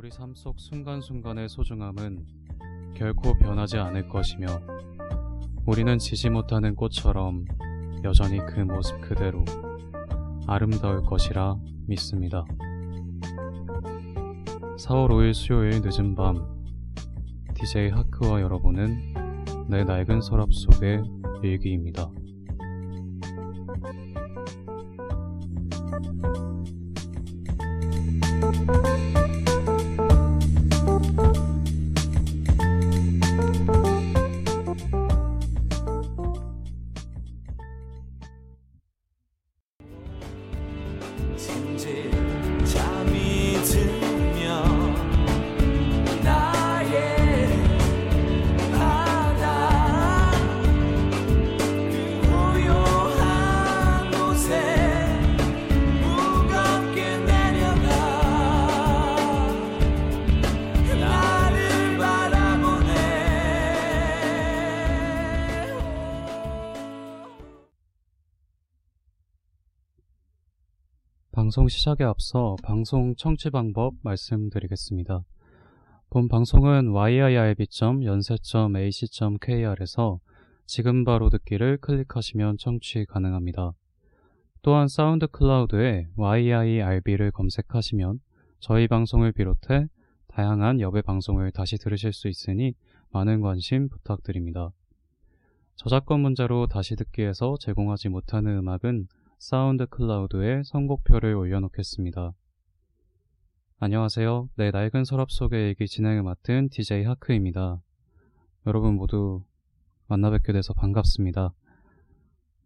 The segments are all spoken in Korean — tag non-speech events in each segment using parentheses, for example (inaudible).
우리 삶 속 순간순간의 소중함은 결코 변하지 않을 것이며 우리는 지지 못하는 꽃처럼 여전히 그 모습 그대로 아름다울 것이라 믿습니다. 4월 5일 수요일 늦은 밤 DJ 하크와 여러분은 내 낡은 서랍 속의 일기입니다. 시작에 앞서 방송 청취 방법 말씀드리겠습니다. 본 방송은 yirb.연세.ac.kr에서 지금 바로 듣기를 클릭하시면 청취 가능합니다. 또한 사운드 클라우드에 yirb를 검색하시면 저희 방송을 비롯해 다양한 여배 방송을 다시 들으실 수 있으니 많은 관심 부탁드립니다. 저작권 문제로 다시 듣기에서 제공하지 못하는 음악은 사운드 클라우드에 선곡표를 올려놓겠습니다. 안녕하세요. 내 낡은 서랍 속의 얘기 진행을 맡은 DJ 하크입니다. 여러분 모두 만나 뵙게 돼서 반갑습니다.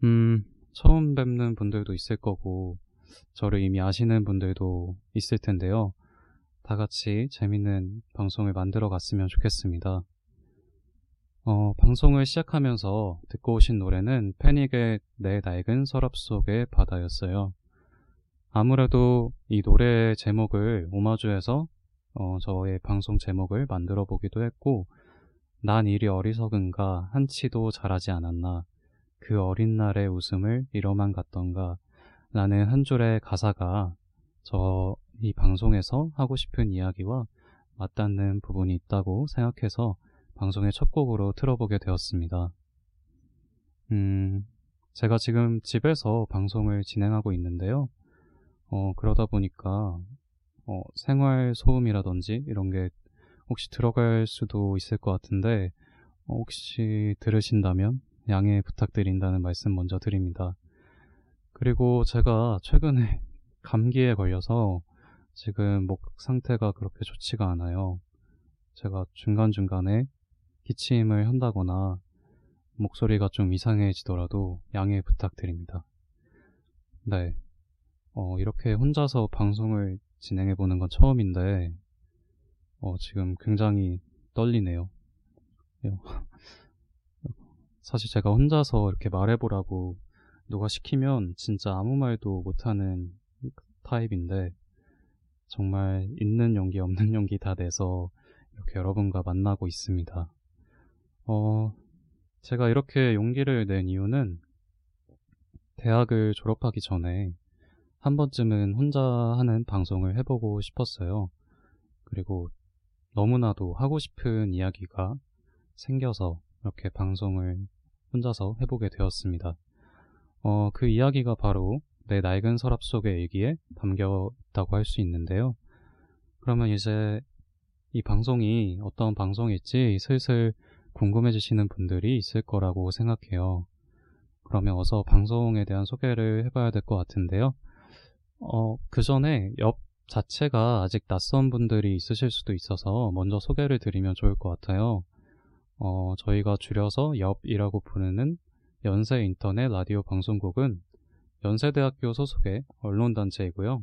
음, 처음 뵙는 분들도 있을 거고, 저를 이미 아시는 분들도 있을 텐데요. 다 같이 재밌는 방송을 만들어 갔으면 좋겠습니다. 어, 방송을 시작하면서 듣고 오신 노래는 패닉의 내 낡은 서랍 속의 바다였어요. 아무래도 이 노래 제목을 오마주해서 어, 저의 방송 제목을 만들어 보기도 했고, 난 이리 어리석은가 한치도 잘하지 않았나 그 어린 날의 웃음을 잃어만 갔던가 라는 한 줄의 가사가 저 이 방송에서 하고 싶은 이야기와 맞닿는 부분이 있다고 생각해서 방송의 첫 곡으로 틀어보게 되었습니다. 음, 제가 지금 집에서 방송을 진행하고 있는데요. 어, 그러다 보니까, 어, 생활 소음이라든지 이런 게 혹시 들어갈 수도 있을 것 같은데, 어, 혹시 들으신다면 양해 부탁드린다는 말씀 먼저 드립니다. 그리고 제가 최근에 (laughs) 감기에 걸려서 지금 목 상태가 그렇게 좋지가 않아요. 제가 중간중간에 기침을 한다거나 목소리가 좀 이상해지더라도 양해 부탁드립니다. 네. 어, 이렇게 혼자서 방송을 진행해보는 건 처음인데, 어, 지금 굉장히 떨리네요. (laughs) 사실 제가 혼자서 이렇게 말해보라고 누가 시키면 진짜 아무 말도 못하는 타입인데, 정말 있는 용기 없는 용기 다 내서 이렇게 여러분과 만나고 있습니다. 어, 제가 이렇게 용기를 낸 이유는 대학을 졸업하기 전에 한 번쯤은 혼자 하는 방송을 해보고 싶었어요. 그리고 너무나도 하고 싶은 이야기가 생겨서 이렇게 방송을 혼자서 해보게 되었습니다. 어, 그 이야기가 바로 내 낡은 서랍 속의 일기에 담겨 있다고 할 수 있는데요. 그러면 이제 이 방송이 어떤 방송일지 슬슬 궁금해지시는 분들이 있을 거라고 생각해요. 그러면 어서 방송에 대한 소개를 해봐야 될 것 같은데요. 어, 그 전에 옆 자체가 아직 낯선 분들이 있으실 수도 있어서 먼저 소개를 드리면 좋을 것 같아요. 어, 저희가 줄여서 엽이라고 부르는 연세 인터넷 라디오 방송국은 연세대학교 소속의 언론단체이고요.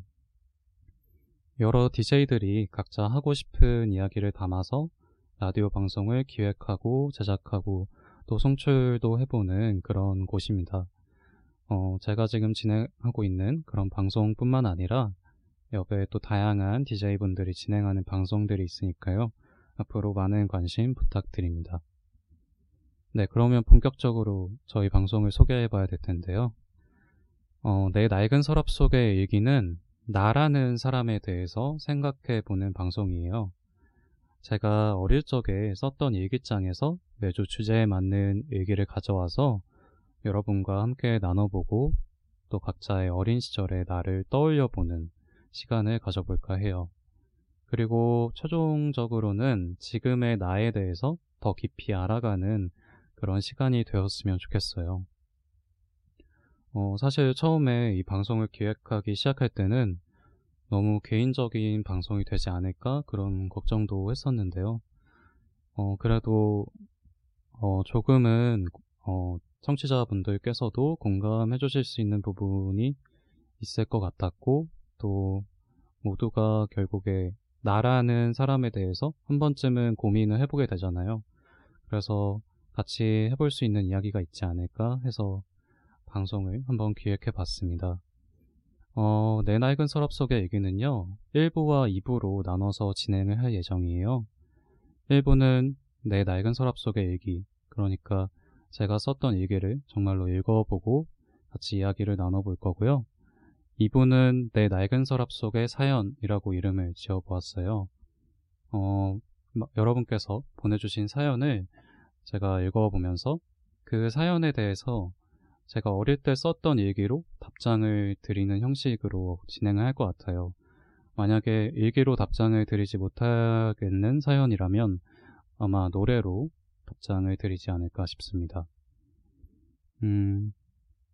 여러 DJ들이 각자 하고 싶은 이야기를 담아서 라디오 방송을 기획하고 제작하고 또 송출도 해보는 그런 곳입니다. 어, 제가 지금 진행하고 있는 그런 방송뿐만 아니라 옆에 또 다양한 DJ분들이 진행하는 방송들이 있으니까요. 앞으로 많은 관심 부탁드립니다. 네, 그러면 본격적으로 저희 방송을 소개해 봐야 될 텐데요. 어, 내 낡은 서랍 속의 일기는 나라는 사람에 대해서 생각해 보는 방송이에요. 제가 어릴 적에 썼던 일기장에서 매주 주제에 맞는 일기를 가져와서 여러분과 함께 나눠보고 또 각자의 어린 시절의 나를 떠올려 보는 시간을 가져볼까 해요. 그리고 최종적으로는 지금의 나에 대해서 더 깊이 알아가는 그런 시간이 되었으면 좋겠어요. 어, 사실 처음에 이 방송을 기획하기 시작할 때는 너무 개인적인 방송이 되지 않을까 그런 걱정도 했었는데요. 어, 그래도 어, 조금은 어, 청취자분들께서도 공감해 주실 수 있는 부분이 있을 것 같았고 또 모두가 결국에 나라는 사람에 대해서 한 번쯤은 고민을 해보게 되잖아요. 그래서 같이 해볼 수 있는 이야기가 있지 않을까 해서 방송을 한번 기획해 봤습니다. 어, 내 낡은 서랍 속의 얘기는요, 1부와 2부로 나눠서 진행을 할 예정이에요. 1부는 내 낡은 서랍 속의 얘기, 그러니까 제가 썼던 일기를 정말로 읽어보고 같이 이야기를 나눠볼 거고요. 2부는 내 낡은 서랍 속의 사연이라고 이름을 지어보았어요. 어, 여러분께서 보내주신 사연을 제가 읽어보면서 그 사연에 대해서 제가 어릴 때 썼던 일기로 답장을 드리는 형식으로 진행을 할 것 같아요. 만약에 일기로 답장을 드리지 못하겠는 사연이라면 아마 노래로 답장을 드리지 않을까 싶습니다. 음,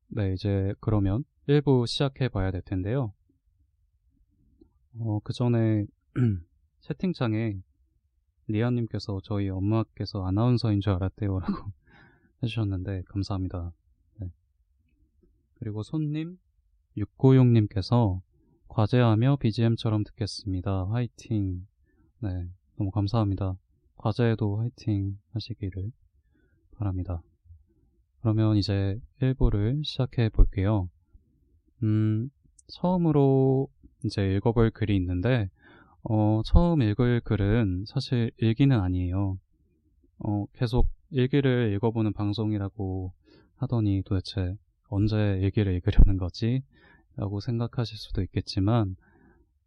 네, 이제 그러면 1부 시작해 봐야 될 텐데요. 어, 그 전에 (clears throat) 채팅창에 리아님께서 저희 엄마께서 아나운서인 줄 알았대요 라고 (laughs) 해주셨는데 감사합니다. 그리고 손님 696님께서 과제하며 BGM처럼 듣겠습니다. 화이팅. 네, 너무 감사합니다. 과제에도 화이팅 하시기를 바랍니다. 그러면 이제 1부를 시작해 볼게요. 음, 처음으로 이제 읽어볼 글이 있는데, 어, 처음 읽을 글은 사실 일기는 아니에요. 어, 계속 일기를 읽어보는 방송이라고 하더니 도대체 언제 얘기를 읽으려는 거지? 라고 생각하실 수도 있겠지만,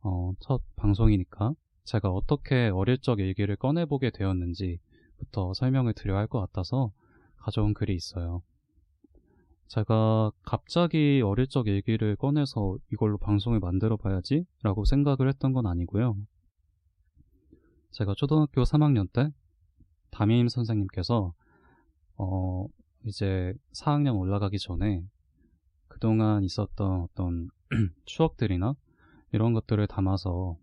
어, 첫 방송이니까 제가 어떻게 어릴 적 일기를 꺼내보게 되었는지부터 설명을 드려야 할 것 같아서 가져온 글이 있어요. 제가 갑자기 어릴 적 일기를 꺼내서 이걸로 방송을 만들어 봐야지 라고 생각을 했던 건 아니고요. 제가 초등학교 3학년 때 담임 선생님께서 어, 이제 4학년 올라가기 전에 그동안 있었던 어떤 (clears throat) 추억들이나 이런 것들을 담아서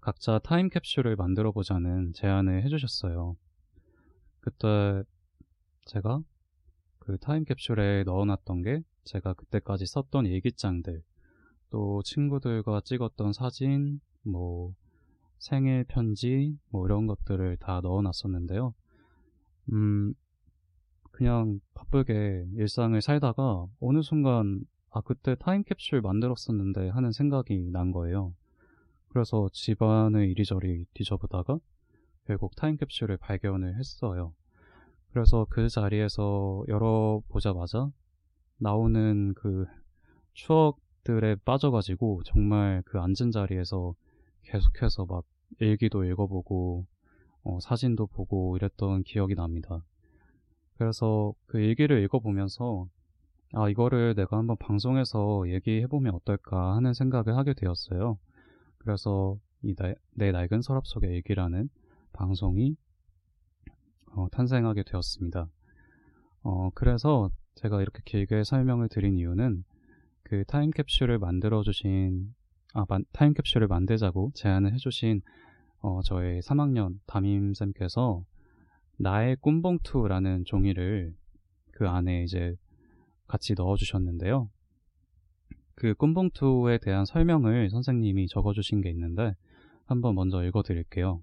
각자 타임캡슐을 만들어 보자는 제안을 해주셨어요. 그때 제가 그 타임캡슐에 넣어놨던 게 제가 그때까지 썼던 일기장들, 또 친구들과 찍었던 사진, 뭐 생일 편지, 뭐 이런 것들을 다 넣어놨었는데요. 음, 그냥 바쁘게 일상을 살다가 어느 순간 아 그때 타임캡슐 만들었었는데 하는 생각이 난 거예요. 그래서 집안을 이리저리 뒤져보다가 결국 타임캡슐을 발견을 했어요. 그래서 그 자리에서 열어보자마자 나오는 그 추억들에 빠져가지고 정말 그 앉은 자리에서 계속해서 막 일기도 읽어보고 어, 사진도 보고 이랬던 기억이 납니다. 그래서 그 일기를 읽어보면서 아, 이거를 내가 한번 방송에서 얘기해보면 어떨까 하는 생각을 하게 되었어요. 그래서 이내 낡은 서랍 속의 일기라는 방송이 어, 탄생하게 되었습니다. 어, 그래서 제가 이렇게 길게 설명을 드린 이유는 그 타임캡슐을 만들어주신, 아, 타임캡슐을 만들자고 제안을 해주신 어, 저의 3학년 담임쌤께서 나의 꿈봉투라는 종이를 그 안에 이제 같이 넣어 주셨는데요. 그 꿈봉투에 대한 설명을 선생님이 적어 주신 게 있는데 한번 먼저 읽어 드릴게요.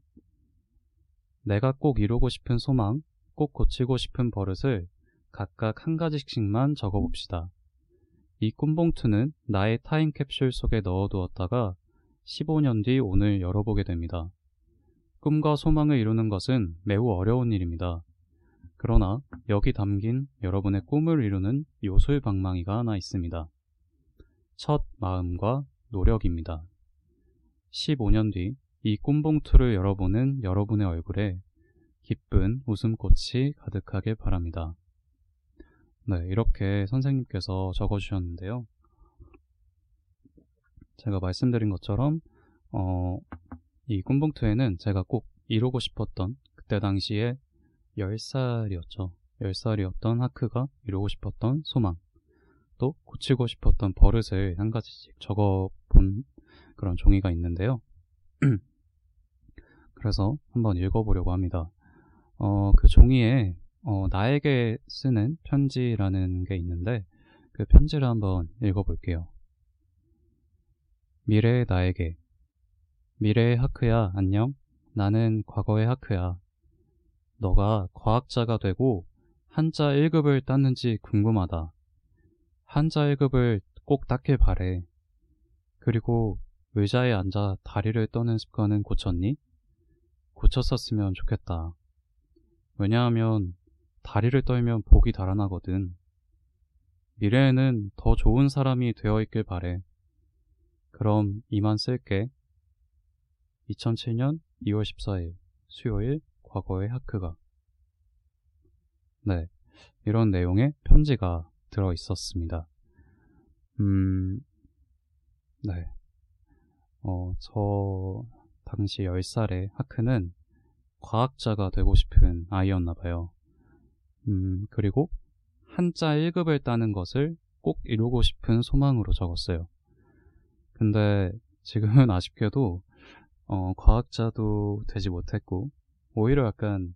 내가 꼭 이루고 싶은 소망, 꼭 고치고 싶은 버릇을 각각 한 가지씩만 적어 봅시다. 이 꿈봉투는 나의 타임캡슐 속에 넣어 두었다가 15년 뒤 오늘 열어보게 됩니다. 꿈과 소망을 이루는 것은 매우 어려운 일입니다. 그러나 여기 담긴 여러분의 꿈을 이루는 요술 방망이가 하나 있습니다. 첫 마음과 노력입니다. 15년 뒤 이 꿈봉투를 열어보는 여러분의 얼굴에 기쁜 웃음꽃이 가득하길 바랍니다. 네, 이렇게 선생님께서 적어주셨는데요. 제가 말씀드린 것처럼, 어, 이 꿈봉투에는 제가 꼭 이루고 싶었던, 그때 당시에 10살이었죠. 10살이었던 하크가 이루고 싶었던 소망, 또 고치고 싶었던 버릇을 한 가지씩 적어본 그런 종이가 있는데요. (clears throat) 그래서 한번 읽어보려고 합니다. 어, 그 종이에 어, 나에게 쓰는 편지라는 게 있는데 그 편지를 한번 읽어볼게요. 미래의 나에게 미래의 하크야 안녕 나는 과거의 하크야 너가 과학자가 되고 한자 1급을 땄는지 궁금하다. 한자 1급을 꼭 땄길 바래. 그리고 의자에 앉아 다리를 떠는 습관은 고쳤니? 고쳤었으면 좋겠다. 왜냐하면 다리를 떨면 복이 달아나거든. 미래에는 더 좋은 사람이 되어 있길 바래. 그럼 이만 쓸게. 2007년 2월 14일 수요일 과거의 하크가 네 이런 내용의 편지가 들어 있었습니다. 음, 네. 어, 저 당시 10살의 하크는 과학자가 되고 싶은 아이였나 봐요. 음, 그리고 한자 1급을 따는 것을 꼭 이루고 싶은 소망으로 적었어요. 근데 지금은 (laughs) 아쉽게도 어, 과학자도 되지 못했고 오히려 약간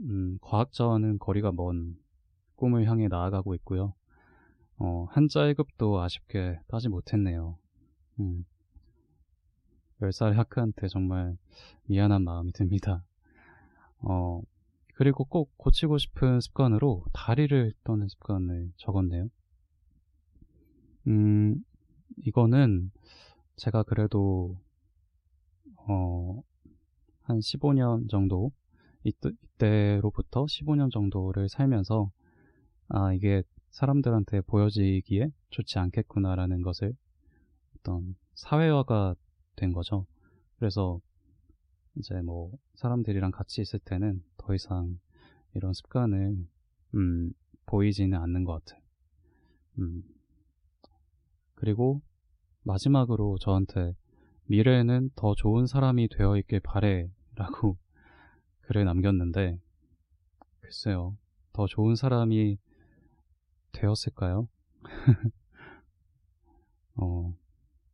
음, 과학자와는 거리가 먼 꿈을 향해 나아가고 있고요. 어, 한자 1급도 아쉽게 따지 못했네요. 음, 10살 하크한테 정말 미안한 마음이 듭니다. 어, 그리고 꼭 고치고 싶은 습관으로 다리를 떠는 습관을 적었네요. 음, 이거는 제가 그래도, 어, 한 15년 정도, 이때, 이때로부터 15년 정도를 살면서, 아, 이게 사람들한테 보여지기에 좋지 않겠구나라는 것을 어떤 사회화가 된 거죠. 그래서 이제 뭐 사람들이랑 같이 있을 때는 더 이상 이런 습관을 음, 보이지는 않는 것 같아요. 음. 그리고 마지막으로 저한테 미래에는 더 좋은 사람이 되어 있길 바래 라고 (laughs) 글을 남겼는데 글쎄요 더 좋은 사람이 되었을까요? (laughs) 어,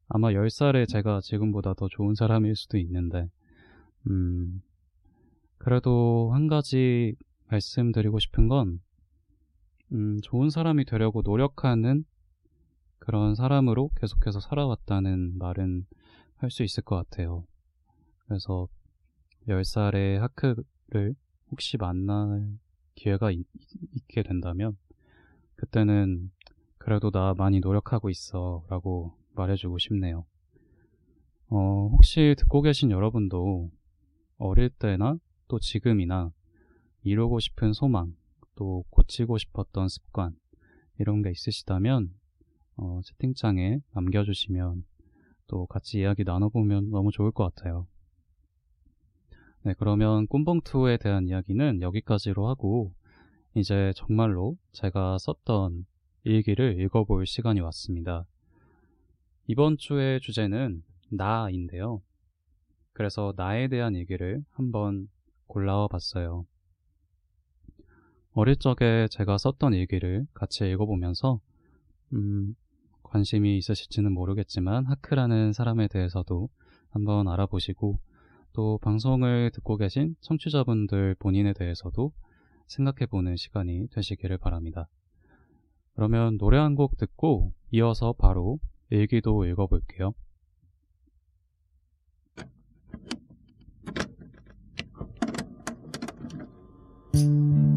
아마 10살에 제가 지금보다 더 좋은 사람일 수도 있는데 음, 그래도 한 가지 말씀드리고 싶은 건, 음, 좋은 사람이 되려고 노력하는 그런 사람으로 계속해서 살아왔다는 말은 할 수 있을 것 같아요. 그래서 10살의 하크를 혹시 만날 기회가 있, 게 된다면, 그때는 그래도 나 많이 노력하고 있어 라고 말해주고 싶네요. 어, 혹시 듣고 계신 여러분도 어릴 때나 또 지금이나 이루고 싶은 소망, 또 고치고 싶었던 습관, 이런 게 있으시다면, 어, 채팅창에 남겨주시면 또 같이 이야기 나눠보면 너무 좋을 것 같아요. 네, 그러면 꿈봉투에 대한 이야기는 여기까지로 하고, 이제 정말로 제가 썼던 일기를 읽어볼 시간이 왔습니다. 이번 주의 주제는 나인데요. 그래서 나에 대한 얘기를 한번 골라와 봤어요. 어릴 적에 제가 썼던 일기를 같이 읽어보면서 음, 관심이 있으실지는 모르겠지만 하크라는 사람에 대해서도 한번 알아보시고 또 방송을 듣고 계신 청취자분들 본인에 대해서도 생각해보는 시간이 되시기를 바랍니다. 그러면 노래 한 곡 듣고 이어서 바로 일기도 읽어볼게요. 음.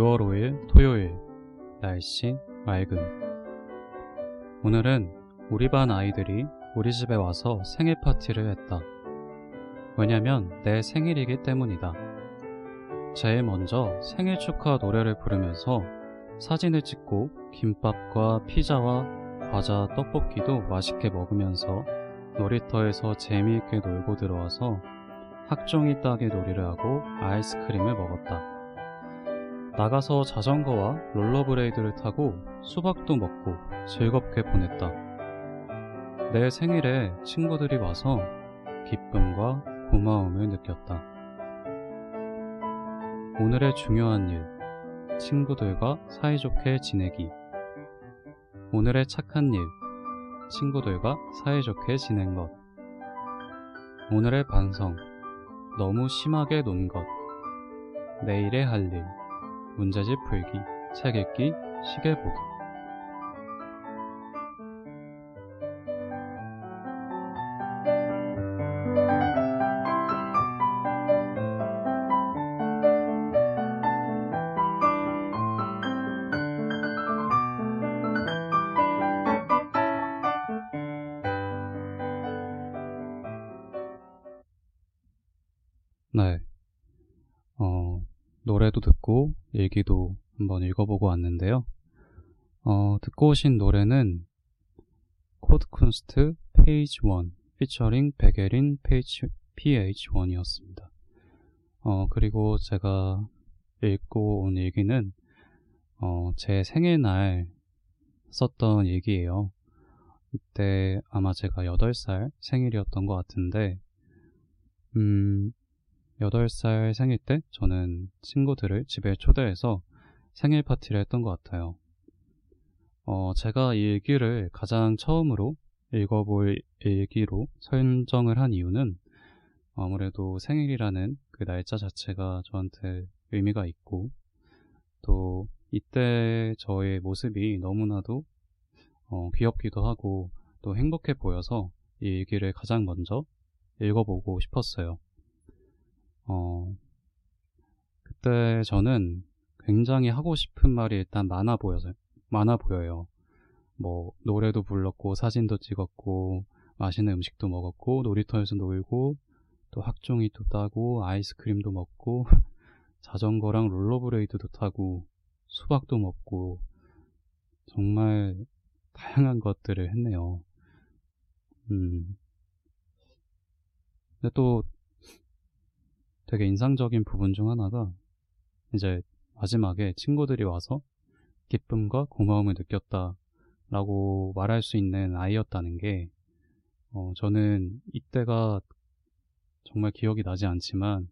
6월 5일 토요일 날씨 맑음 오늘은 우리 반 아이들이 우리 집에 와서 생일 파티를 했다. 왜냐면 내 생일이기 때문이다. 제일 먼저 생일 축하 노래를 부르면서 사진을 찍고 김밥과 피자와 과자, 떡볶이도 맛있게 먹으면서 놀이터에서 재미있게 놀고 들어와서 학종이 따기 놀이를 하고 아이스크림을 먹었다. 나가서 자전거와 롤러브레이드를 타고 수박도 먹고 즐겁게 보냈다. 내 생일에 친구들이 와서 기쁨과 고마움을 느꼈다. 오늘의 중요한 일, 친구들과 사이좋게 지내기. 오늘의 착한 일, 친구들과 사이좋게 지낸 것. 오늘의 반성, 너무 심하게 논 것. 내일의 할 일, 문제집 풀기, 책 읽기, 시계 보기. 오신 노래는 코드 쿤스트 페이지 1 피처링 백예린 페이지 PH1이었습니다. 어, 그리고 제가 읽고 온 일기는 어, 제 생일날 썼던 일기예요. 이때 아마 제가 8살 생일이었던 것 같은데 음, 8살 생일 때 저는 친구들을 집에 초대해서 생일 파티를 했던 것 같아요. 어, 제가 이 일기를 가장 처음으로 읽어볼 일기로 선정을 한 이유는 아무래도 생일이라는 그 날짜 자체가 저한테 의미가 있고 또 이때 저의 모습이 너무나도 어, 귀엽기도 하고 또 행복해 보여서 이 일기를 가장 먼저 읽어보고 싶었어요. 어, 그때 저는 굉장히 하고 싶은 말이 일단 많아 보여서, 많아 보여요. 뭐, 노래도 불렀고, 사진도 찍었고, 맛있는 음식도 먹었고, 놀이터에서 놀고, 또 학종이 또 따고, 아이스크림도 먹고, (laughs) 자전거랑 롤러브레이드도 타고, 수박도 먹고, 정말 다양한 것들을 했네요. 음. 근데 또 되게 인상적인 부분 중 하나가 이제 마지막에 친구들이 와서 기쁨과 고마움을 느꼈다 라고 말할 수 있는 아이였다는 게 어, 저는 이때가 정말 기억이 나지 않지만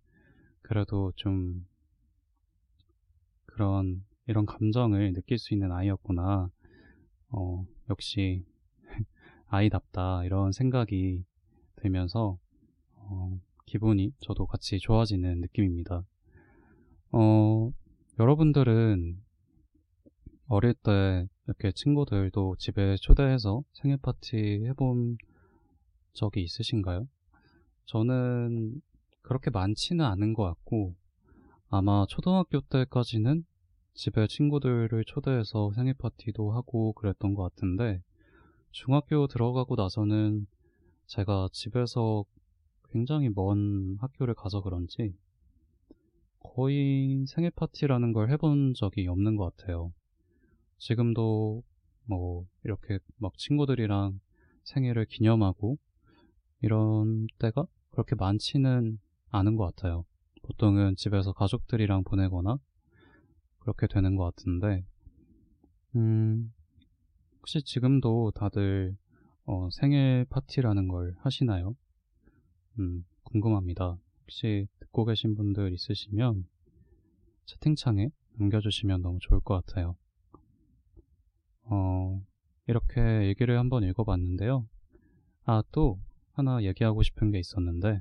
그래도 좀 그런 이런 감정을 느낄 수 있는 아이였구나 어, 역시 (laughs) 아이답다 이런 생각이 들면서 어, 기분이 저도 같이 좋아지는 느낌입니다. 어, 여러분들은 어릴 때 이렇게 친구들도 집에 초대해서 생일 파티 해본 적이 있으신가요? 저는 그렇게 많지는 않은 것 같고, 아마 초등학교 때까지는 집에 친구들을 초대해서 생일 파티도 하고 그랬던 것 같은데, 중학교 들어가고 나서는 제가 집에서 굉장히 먼 학교를 가서 그런지 거의 생일 파티라는 걸 해본 적이 없는 것 같아요. 지금도 뭐 이렇게 막 친구들이랑 생일을 기념하고 이런 때가 그렇게 많지는 않은 것 같아요. 보통은 집에서 가족들이랑 보내거나 그렇게 되는 것 같은데, 음, 혹시 지금도 다들 어, 생일 파티라는 걸 하시나요? 음, 궁금합니다. 혹시 듣고 계신 분들 있으시면 채팅창에 남겨주시면 너무 좋을 것 같아요. 어, 이렇게 얘기를 한번 읽어봤는데요. 아, 또 하나 얘기하고 싶은 게 있었는데,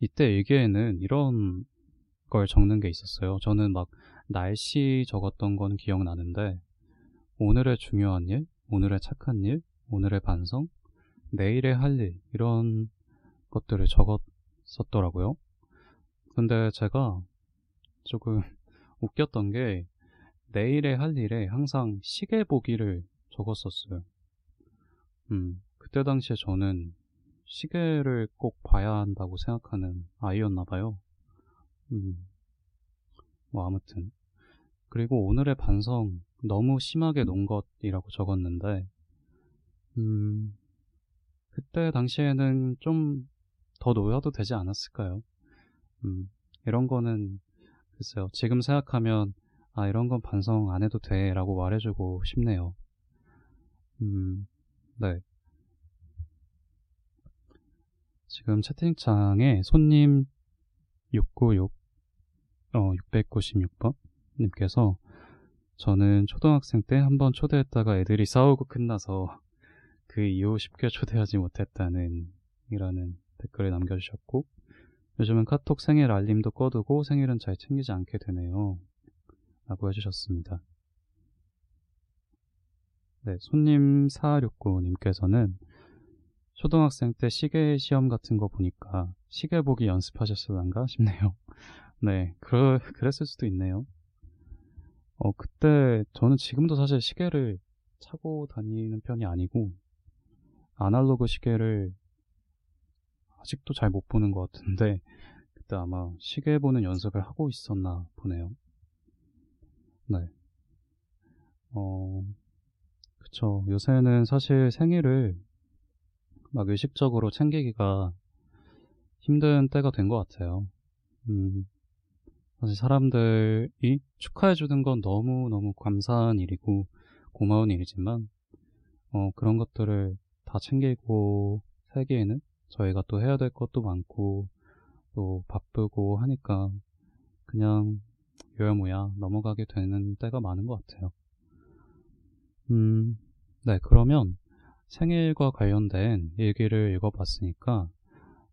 이때 일기에는 이런 걸 적는 게 있었어요. 저는 막 날씨 적었던 건 기억나는데, 오늘의 중요한 일, 오늘의 착한 일, 오늘의 반성, 내일의 할 일, 이런 것들을 적었었더라고요. 근데 제가 조금 (laughs) 웃겼던 게, 내일의 할 일에 항상 시계 보기를 적었었어요. 음, 그때 당시에 저는 시계를 꼭 봐야 한다고 생각하는 아이였나 봐요. 음, 뭐 아무튼. 그리고 오늘의 반성 너무 심하게 논 것이라고 적었는데, 음, 그때 당시에는 좀 더 놓여도 되지 않았을까요? 음, 이런 거는 글쎄요. 지금 생각하면 아, 이런 건 반성 안 해도 돼 라고 말해주고 싶네요. 음, 네. 지금 채팅창에 손님 696, 어, 696번 님께서 저는 초등학생 때 한 번 초대했다가 애들이 싸우고 끝나서 그 이후 쉽게 초대하지 못했다는 이라는 댓글을 남겨주셨고 요즘은 카톡 생일 알림도 꺼두고 생일은 잘 챙기지 않게 되네요. 라고 해주셨습니다. 네, 손님 4469님께서는 초등학생 때 시계 시험 같은 거 보니까 시계 보기 연습하셨을란가 싶네요. (laughs) 네, 그러, 그랬을 수도 있네요. 어, 그때 저는 지금도 사실 시계를 차고 다니는 편이 아니고 아날로그 시계를 아직도 잘 못 보는 것 같은데 그때 아마 시계 보는 연습을 하고 있었나 보네요. 네. 어, 그쵸. 요새는 사실 생일을 막 의식적으로 챙기기가 힘든 때가 된 것 같아요. 음, 사실 사람들이 축하해주는 건 너무너무 감사한 일이고 고마운 일이지만, 어, 그런 것들을 다 챙기고 살기에는 저희가 또 해야 될 것도 많고, 또 바쁘고 하니까 그냥 요야모야 넘어가게 되는 때가 많은 것 같아요. 음, 네, 그러면 생일과 관련된 일기를 읽어봤으니까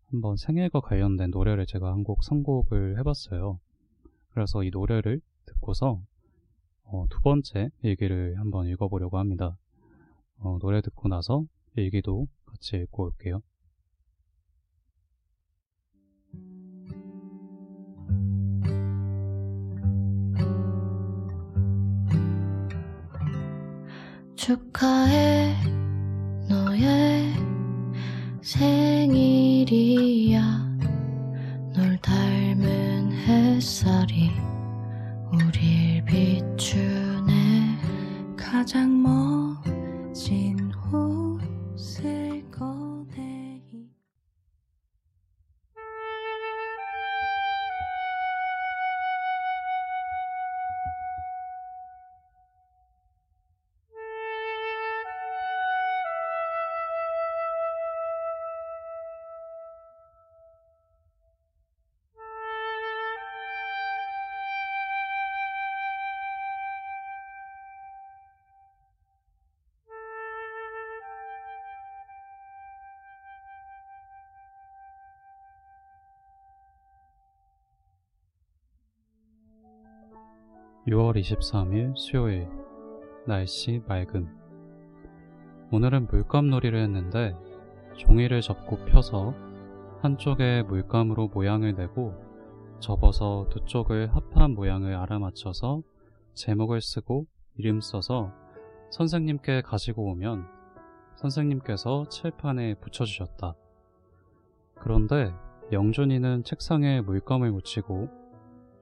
한번 생일과 관련된 노래를 제가 한 곡 선곡을 해봤어요. 그래서 이 노래를 듣고서 어, 두 번째 일기를 한번 읽어보려고 합니다. 어, 노래 듣고 나서 일기도 같이 읽고 올게요. 축하해 너의 생일이야. 널 닮은 햇살이 우릴 비추네. 가장 멋 6월 23일 수요일 날씨 맑음 오늘은 물감놀이를 했는데 종이를 접고 펴서 한쪽에 물감으로 모양을 내고 접어서 두 쪽을 합한 모양을 알아맞혀서 제목을 쓰고 이름 써서 선생님께 가지고 오면 선생님께서 칠판에 붙여주셨다. 그런데 영준이는 책상에 물감을 묻히고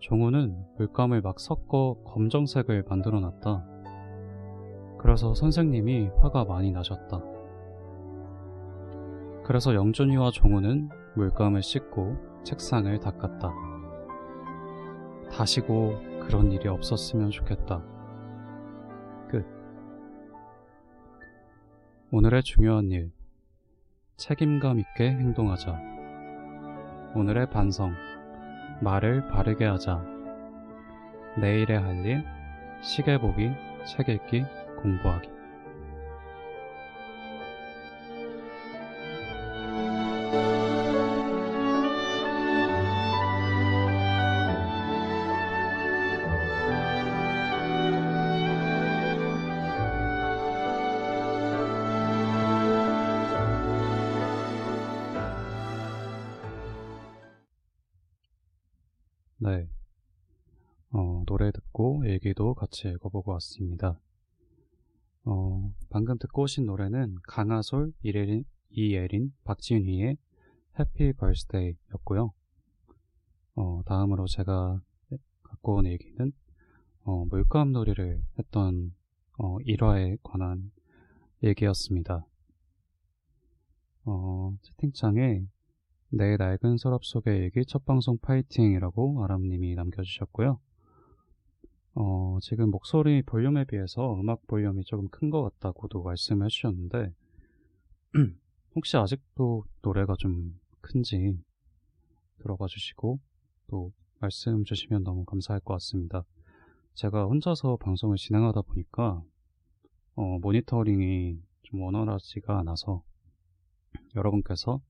종우는 물감을 막 섞어 검정색을 만들어 놨다. 그래서 선생님이 화가 많이 나셨다. 그래서 영준이와 종우는 물감을 씻고 책상을 닦았다. 다시고 그런 일이 없었으면 좋겠다. 끝. 오늘의 중요한 일. 책임감 있게 행동하자. 오늘의 반성. 말을 바르게 하자. 내일의 할 일, 시계 보기, 책 읽기, 공부하기. 같이 읽어보고 왔습니다. 어, 방금 듣고 오신 노래는 강하솔, 이예린, 이예린 박진휘의 Happy Birthday 였고요. 어, 다음으로 제가 갖고 온 얘기는 어, 물감 놀이를 했던 어, 일화에 관한 얘기였습니다. 어, 채팅창에 내 낡은 서랍 속의 얘기 첫 방송 파이팅이라고 아람님이 남겨주셨고요. 어, 지금 목소리 볼륨에 비해서 음악 볼륨이 조금 큰 것 같다고도 말씀해 주셨는데, (clears throat) 혹시 아직도 노래가 좀 큰지 들어봐 주시고, 또 말씀 주시면 너무 감사할 것 같습니다. 제가 혼자서 방송을 진행하다 보니까, 어, 모니터링이 좀 원활하지가 않아서, 여러분께서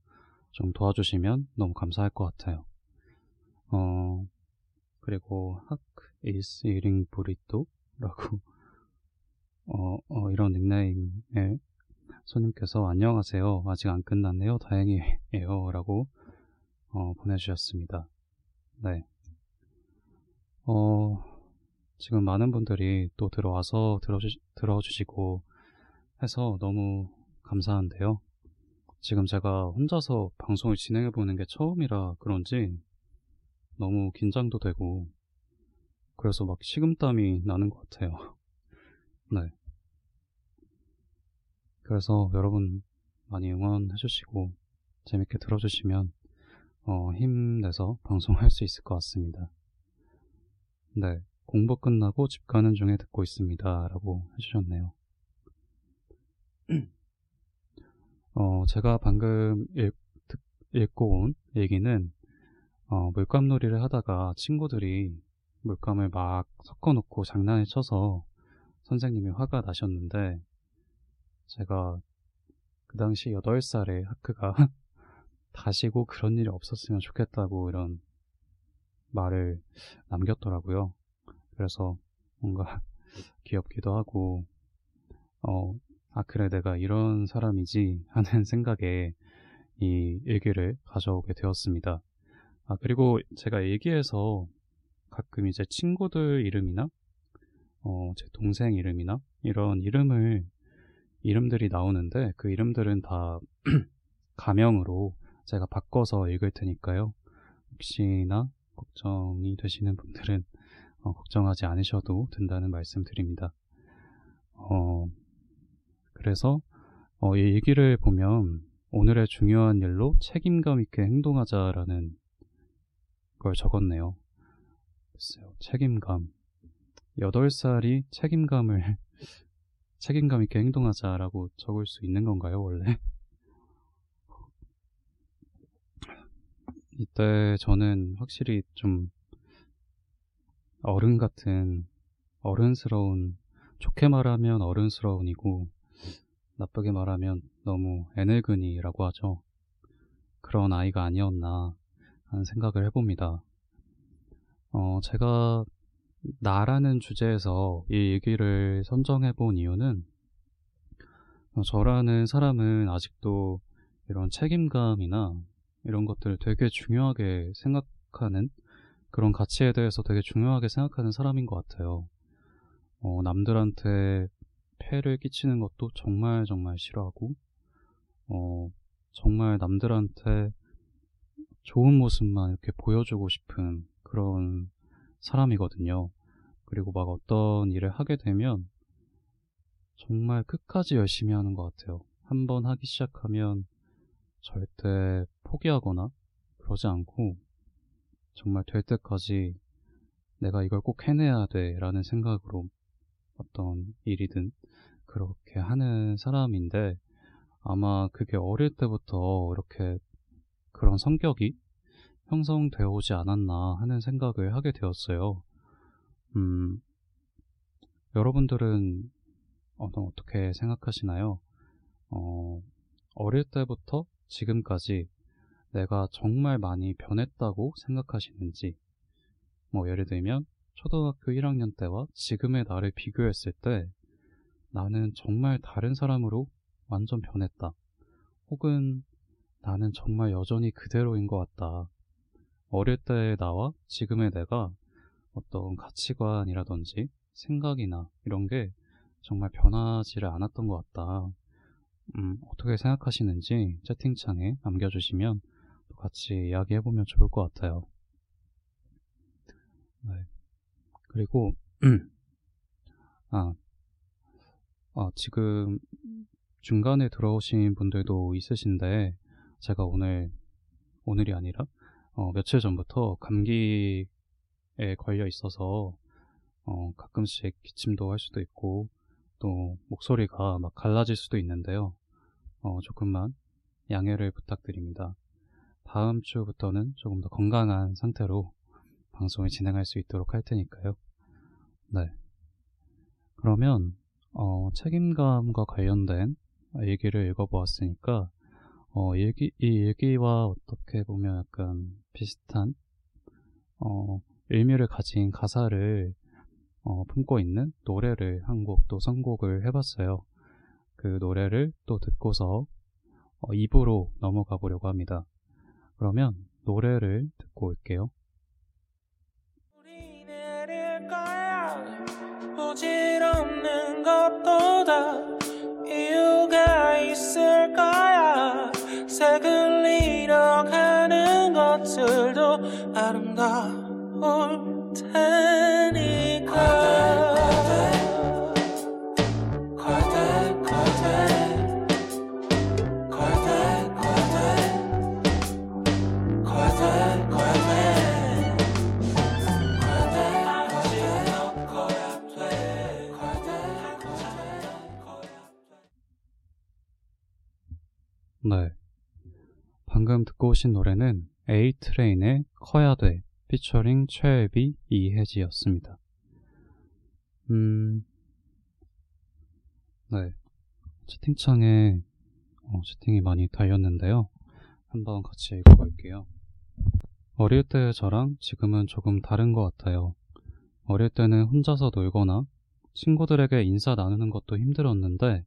좀 도와주시면 너무 감사할 것 같아요. 어, 그리고 학 is eating burrito라고 (laughs) 어, 어, 이런 닉네임의 손님께서 안녕하세요. 아직 안 끝났네요. 다행이에요. 라고 어, 보내주셨습니다. 네. 어, 지금 많은 분들이 또 들어와서 들어주, 들어주시고 해서 너무 감사한데요. 지금 제가 혼자서 방송을 진행해보는 게 처음이라 그런지 너무 긴장도 되고 그래서 막 식은땀이 나는 것 같아요. (laughs) 네. 그래서 여러분 많이 응원해주시고 재밌게 들어주시면 어, 힘내서 (laughs) 방송할 수 있을 것 같습니다. 네. 공부 끝나고 집 가는 중에 듣고 있습니다. 라고 해주셨네요. (clears throat) 어, 제가 방금 읽, 읽고 온 얘기는 어, 물감놀이를 하다가 친구들이 물감을 막 섞어놓고 장난을 쳐서 선생님이 화가 나셨는데 제가 그 당시 8살의 하크가 다시고 그런 일이 없었으면 좋겠다고 이런 말을 남겼더라고요. 그래서 뭔가 (laughs) 귀엽기도 하고 어, 아 그래 내가 이런 사람이지 하는 (laughs) 생각에 이 일기를 가져오게 되었습니다. 아 그리고 제가 일기에서 가끔 이제 친구들 이름이나 어, 제 동생 이름이나 이런 이름을 이름들이 나오는데 그 이름들은 다 (clears throat) 가명으로 제가 바꿔서 읽을 테니까요. 혹시나 걱정이 되시는 분들은 어, 걱정하지 않으셔도 된다는 말씀 드립니다. 어, 그래서 어, 이 얘기를 보면 오늘의 중요한 일로 책임감 있게 행동하자라는 걸 적었네요. 글쎄요, 책임감. 8살이 책임감을, (laughs) 책임감 있게 행동하자라고 적을 수 있는 건가요, 원래? (laughs) 이때 저는 확실히 좀 어른 같은, 어른스러운, 좋게 말하면 어른스러운이고, 나쁘게 말하면 너무 애늙은이라고 하죠. 그런 아이가 아니었나 하는 생각을 해봅니다. 어, 제가 나라는 주제에서 이 얘기를 선정해 본 이유는 어, 저라는 사람은 아직도 이런 책임감이나 이런 것들을 되게 중요하게 생각하는 그런 가치에 대해서 되게 중요하게 생각하는 사람인 것 같아요. 어, 남들한테 폐를 끼치는 것도 정말 정말 싫어하고, 어, 정말 남들한테 좋은 모습만 이렇게 보여주고 싶은 그런 사람이거든요. 그리고 막 어떤 일을 하게 되면 정말 끝까지 열심히 하는 것 같아요. 한번 하기 시작하면 절대 포기하거나 그러지 않고 정말 될 때까지 내가 이걸 꼭 해내야 돼 라는 생각으로 어떤 일이든 그렇게 하는 사람인데 아마 그게 어릴 때부터 이렇게 그런 성격이 형성되어 오지 않았나 하는 생각을 하게 되었어요. 음, 여러분들은 어떻게 생각하시나요? 어, 어릴 때부터 지금까지 내가 정말 많이 변했다고 생각하시는지, 뭐, 예를 들면, 초등학교 1학년 때와 지금의 나를 비교했을 때 나는 정말 다른 사람으로 완전 변했다. 혹은 나는 정말 여전히 그대로인 것 같다. 어릴 때의 나와 지금의 내가 어떤 가치관이라든지 생각이나 이런 게 정말 변하지를 않았던 것 같다. 음, 어떻게 생각하시는지 채팅창에 남겨주시면 또 같이 이야기해보면 좋을 것 같아요. 네. 그리고, (clears throat) 아, 아, 지금 중간에 들어오신 분들도 있으신데, 제가 오늘, 오늘이 아니라, 어, 며칠 전부터 감기에 걸려 있어서, 어, 가끔씩 기침도 할 수도 있고, 또 목소리가 막 갈라질 수도 있는데요. 어, 조금만 양해를 부탁드립니다. 다음 주부터는 조금 더 건강한 상태로 방송을 진행할 수 있도록 할 테니까요. 네. 그러면, 어, 책임감과 관련된 일기를 읽어보았으니까, 어, 일기, 이 일기와 어떻게 보면 약간 비슷한, 어, 의미를 가진 가사를 어, 품고 있는 노래를 한 곡 또 선곡을 해봤어요. 그 노래를 또 듣고서 어, 2부로 넘어가 보려고 합니다. 그러면 노래를 듣고 올게요. 부질없는 것보다 색을 잃어가는 것들도 아름다울 테니 방금 듣고 오신 노래는 에이트레인의 커야 돼 피처링 최애비 이혜지였습니다. 음, 네. 채팅창에 어, 채팅이 많이 달렸는데요. 한번 같이 읽어볼게요. 어릴 때의 저랑 지금은 조금 다른 것 같아요. 어릴 때는 혼자서 놀거나 친구들에게 인사 나누는 것도 힘들었는데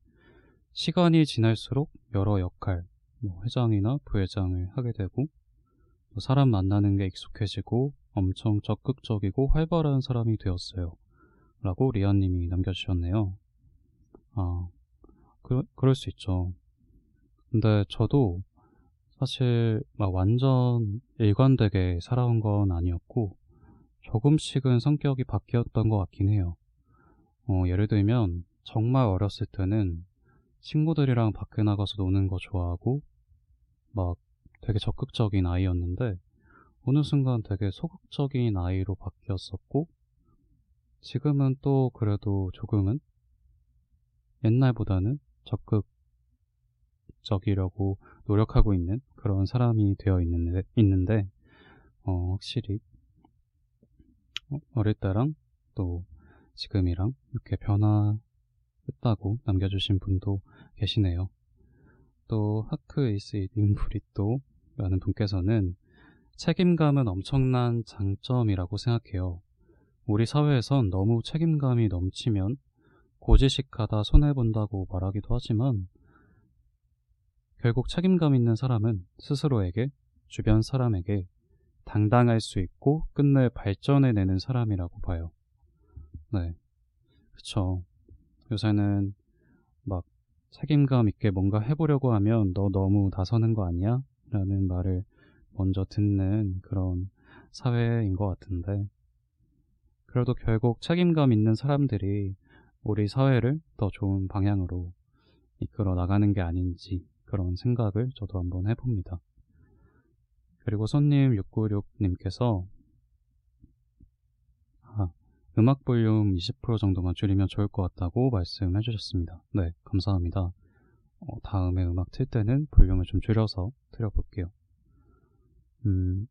시간이 지날수록 여러 역할, 뭐 회장이나 부회장을 하게 되고 또 사람 만나는 게 익숙해지고 엄청 적극적이고 활발한 사람이 되었어요. 라고 리아님이 남겨주셨네요. 아, 그, 그럴 수 있죠. 근데 저도 사실 막 완전 일관되게 살아온 건 아니었고 조금씩은 성격이 바뀌었던 것 같긴 해요. 어, 예를 들면 정말 어렸을 때는 친구들이랑 밖에 나가서 노는 거 좋아하고 막 되게 적극적인 아이였는데 어느 순간 되게 소극적인 아이로 바뀌었었고 지금은 또 그래도 조금은 옛날보다는 적극적이려고 노력하고 있는 그런 사람이 되어 있는데, 있는데 어, 확실히 어, 어릴 때랑 또 지금이랑 이렇게 변화했다고 남겨주신 분도 계시네요. 또 하크 이스 링브리또 라는 분께서는 책임감은 엄청난 장점이라고 생각해요. 우리 사회에선 너무 책임감이 넘치면 고지식하다 손해본다고 말하기도 하지만 결국 책임감 있는 사람은 스스로에게 주변 사람에게 당당할 수 있고 끝내 발전해내는 사람이라고 봐요. 네. 그쵸. 요새는 막 책임감 있게 뭔가 해보려고 하면 너 너무 나서는 거 아니야? 라는 말을 먼저 듣는 그런 사회인 것 같은데 그래도 결국 책임감 있는 사람들이 우리 사회를 더 좋은 방향으로 이끌어 나가는 게 아닌지 그런 생각을 저도 한번 해봅니다. 그리고 손님 696님께서 아, 음악 볼륨 20% 정도만 줄이면 좋을 것 같다고 말씀해 주셨습니다. 네, 감사합니다. 어, 다음에 음악 틀 때는 볼륨을 좀 줄여서 틀어볼게요. 음,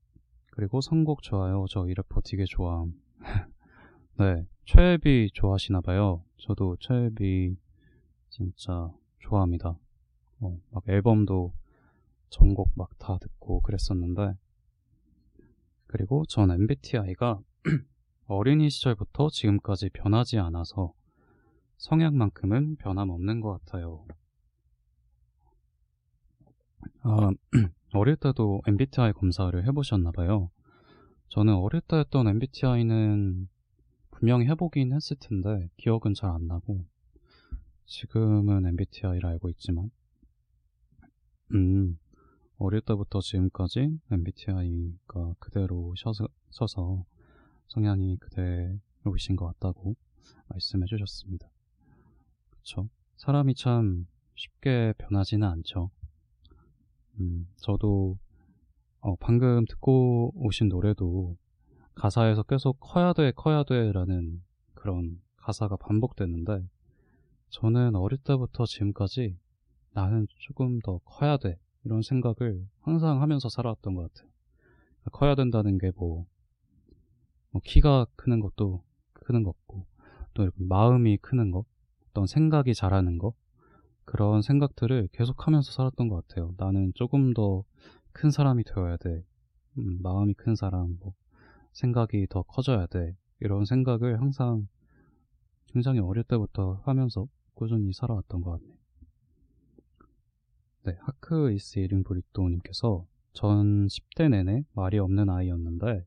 그리고 선곡 좋아요. 저 이 래퍼 되게 좋아함. (laughs) 네, 최애비 좋아하시나봐요. 저도 최애비 진짜 좋아합니다. 어, 막 앨범도 전곡 막 다 듣고 그랬었는데 그리고 전 MBTI가 (clears throat) 어린이 시절부터 지금까지 변하지 않아서 성향만큼은 변함없는 것 같아요. 아, (clears throat) 어릴 때도 MBTI 검사를 해보셨나봐요. 저는 어릴 때 했던 MBTI는 분명히 해보긴 했을 텐데 기억은 잘 안 나고 지금은 MBTI를 알고 있지만 음 어릴 때부터 지금까지 MBTI가 그대로 셔서, 서 서 성향이 그대로이신 것 같다고 말씀해 주셨습니다. 그쵸? 사람이 참 쉽게 변하지는 않죠. 음, 저도 어, 방금 듣고 오신 노래도 가사에서 계속 커야 돼, 커야 돼 라는 그런 가사가 반복되는데 저는 어릴 때부터 지금까지 나는 조금 더 커야 돼 이런 생각을 항상 하면서 살아왔던 것 같아요. 커야 된다는 게 뭐, 뭐 키가 크는 것도 크는 거고 또 마음이 크는 거, 어떤 생각이 자라는 거 그런 생각들을 계속 하면서 살았던 것 같아요. 나는 조금 더 큰 사람이 되어야 돼. 음, 마음이 큰 사람, 뭐, 생각이 더 커져야 돼. 이런 생각을 항상 굉장히 어릴 때부터 하면서 꾸준히 살아왔던 것 같네요. 네, 하크 이스 이링 브리또님께서 전 10대 내내 말이 없는 아이였는데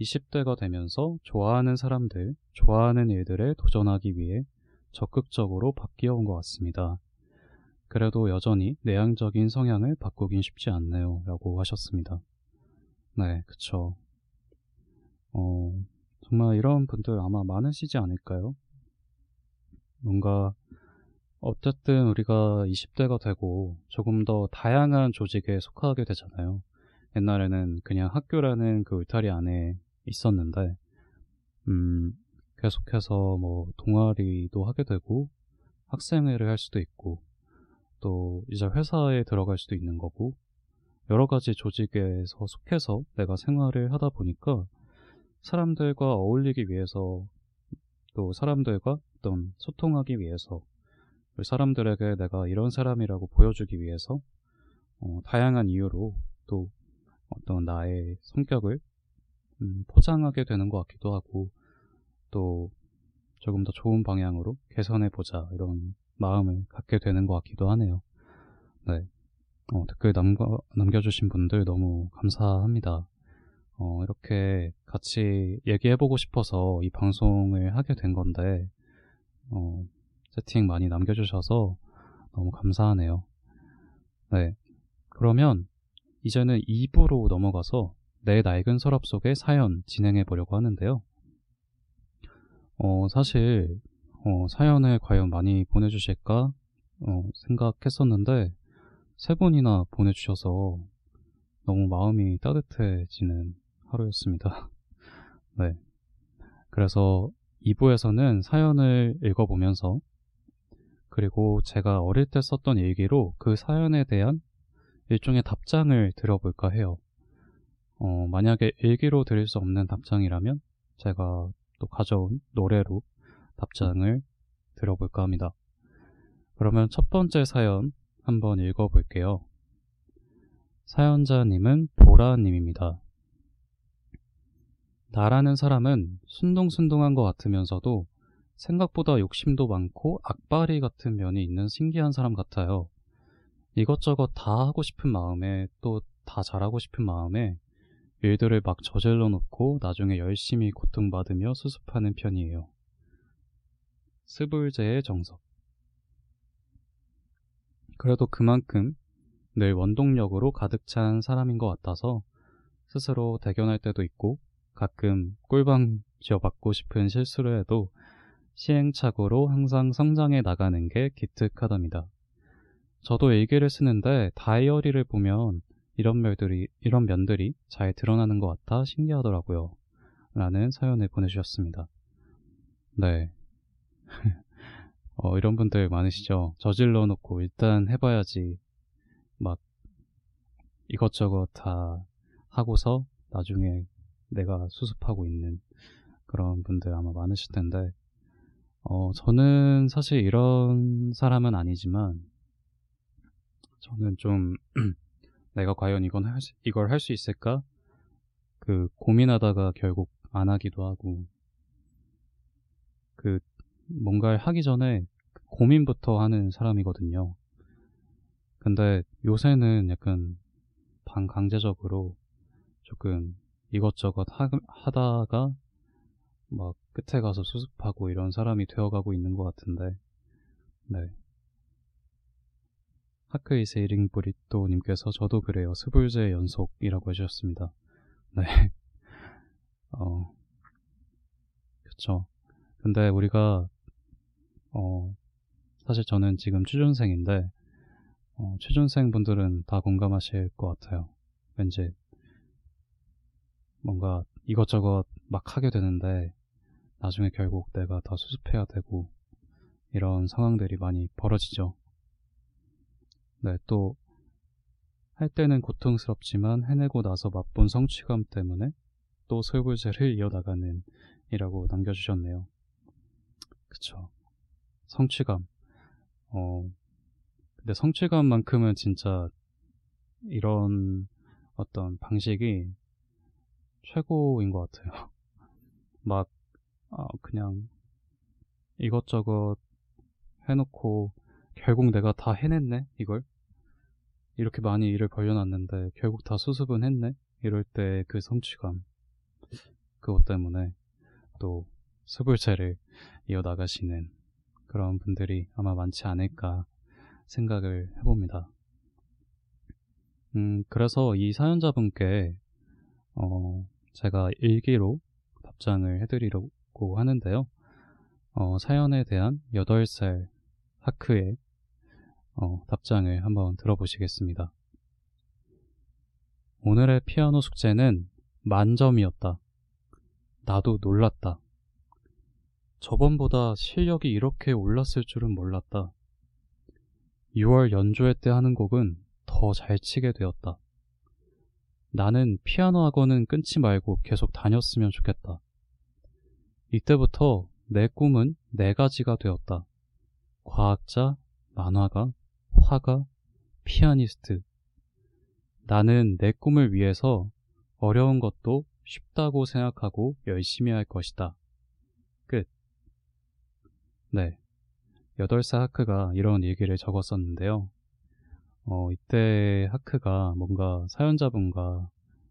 20대가 되면서 좋아하는 사람들, 좋아하는 일들에 도전하기 위해 적극적으로 바뀌어 온 것 같습니다. 그래도 여전히 내향적인 성향을 바꾸긴 쉽지 않네요. 라고 하셨습니다. 네, 그쵸. 어, 정말 이런 분들 아마 많으시지 않을까요? 뭔가, 어쨌든 우리가 20대가 되고 조금 더 다양한 조직에 속하게 되잖아요. 옛날에는 그냥 학교라는 그 울타리 안에 있었는데, 음, 계속해서 뭐 동아리도 하게 되고, 학생회를 할 수도 있고, 또 이제 회사에 들어갈 수도 있는 거고 여러 가지 조직에서 속해서 내가 생활을 하다 보니까 사람들과 어울리기 위해서 또 사람들과 어떤 소통하기 위해서 사람들에게 내가 이런 사람이라고 보여주기 위해서 어, 다양한 이유로 또 어떤 나의 성격을 음, 포장하게 되는 것 같기도 하고 또 조금 더 좋은 방향으로 개선해 보자 이런 마음을 갖게 되는 것 같기도 하네요. 네. 어, 댓글 남겨, 남겨주신 분들 너무 감사합니다. 어, 이렇게 같이 얘기해보고 싶어서 이 방송을 하게 된 건데, 어, 채팅 많이 남겨주셔서 너무 감사하네요. 네. 그러면 이제는 2부로 넘어가서 내 낡은 서랍 속의 사연 진행해 보려고 하는데요. 어, 사실 어, 사연을 과연 많이 보내주실까 어, 생각했었는데 세 분이나 보내주셔서 너무 마음이 따뜻해지는 하루였습니다. (laughs) 네. 그래서 2부에서는 사연을 읽어보면서 그리고 제가 어릴 때 썼던 일기로 그 사연에 대한 일종의 답장을 들어볼까 해요. 어, 만약에 일기로 드릴 수 없는 답장이라면 제가 또 가져온 노래로 답장을 들어볼까 합니다. 그러면 첫 번째 사연 한번 읽어볼게요. 사연자님은 보라님입니다. 나라는 사람은 순둥순둥한 것 같으면서도 생각보다 욕심도 많고 악바리 같은 면이 있는 신기한 사람 같아요. 이것저것 다 하고 싶은 마음에 또 다 잘하고 싶은 마음에 일들을 막 저질러 놓고 나중에 열심히 고통받으며 수습하는 편이에요. 스불제의 정석. 그래도 그만큼 늘 원동력으로 가득 찬 사람인 것 같아서 스스로 대견할 때도 있고 가끔 꿀방 지어받고 싶은 실수를 해도 시행착오로 항상 성장해 나가는 게 기특하답니다. 저도 일기를 쓰는데 다이어리를 보면 이런 면들이, 이런 면들이 잘 드러나는 것 같아 신기하더라고요. 라는 사연을 보내주셨습니다. 네. (laughs) 어, 이런 분들 많으시죠? 저질러 놓고 일단 해봐야지. 막 이것저것 다 하고서 나중에 내가 수습하고 있는 그런 분들 아마 많으실 텐데, 어, 저는 사실 이런 사람은 아니지만, 저는 좀, (clears throat) 내가 과연 이건 할 수, 이걸 할 수 있을까? 그, 고민하다가 결국 안 하기도 하고, 그, 뭔가를 하기 전에 고민부터 하는 사람이거든요. 근데 요새는 약간 반강제적으로 조금 이것저것 하, 하다가 막 끝에 가서 수습하고 이런 사람이 되어가고 있는 것 같은데, 네. 하크이세 이링 브리또님께서 저도 그래요. 스불제 연속이라고 해주셨습니다. 네. (laughs) 어, 그쵸. 근데 우리가, 어, 사실 저는 지금 취준생인데, 어, 취준생 분들은 다 공감하실 것 같아요. 왠지, 뭔가 이것저것 막 하게 되는데, 나중에 결국 내가 다 수습해야 되고, 이런 상황들이 많이 벌어지죠. 네, 또, 할 때는 고통스럽지만 해내고 나서 맛본 성취감 때문에 또 설불제를 이어나가는 이라고 남겨주셨네요. 그쵸. 성취감. 어, 근데 성취감만큼은 진짜 이런 어떤 방식이 최고인 것 같아요. (laughs) 막, 아, 그냥 이것저것 해놓고 결국 내가 다 해냈네? 이걸? 이렇게 많이 일을 벌려놨는데 결국 다 수습은 했네? 이럴 때 그 성취감. 그것 때문에 또 수불체를 이어나가시는 그런 분들이 아마 많지 않을까 생각을 해봅니다. 음, 그래서 이 사연자분께, 어, 제가 일기로 답장을 해드리려고 하는데요. 어, 사연에 대한 8살 하크의 어, 답장을 한번 들어보시겠습니다. 오늘의 피아노 숙제는 만점이었다. 나도 놀랐다. 저번보다 실력이 이렇게 올랐을 줄은 몰랐다. 6월 연주회 때 하는 곡은 더 잘 치게 되었다. 나는 피아노 학원은 끊지 말고 계속 다녔으면 좋겠다. 이때부터 내 꿈은 네 가지가 되었다. 과학자, 만화가, 화가, 피아니스트. 나는 내 꿈을 위해서 어려운 것도 쉽다고 생각하고 열심히 할 것이다. 끝. 네. 8살 하크가 이런 얘기를 적었었는데요. 어, 이때 하크가 뭔가 사연자분과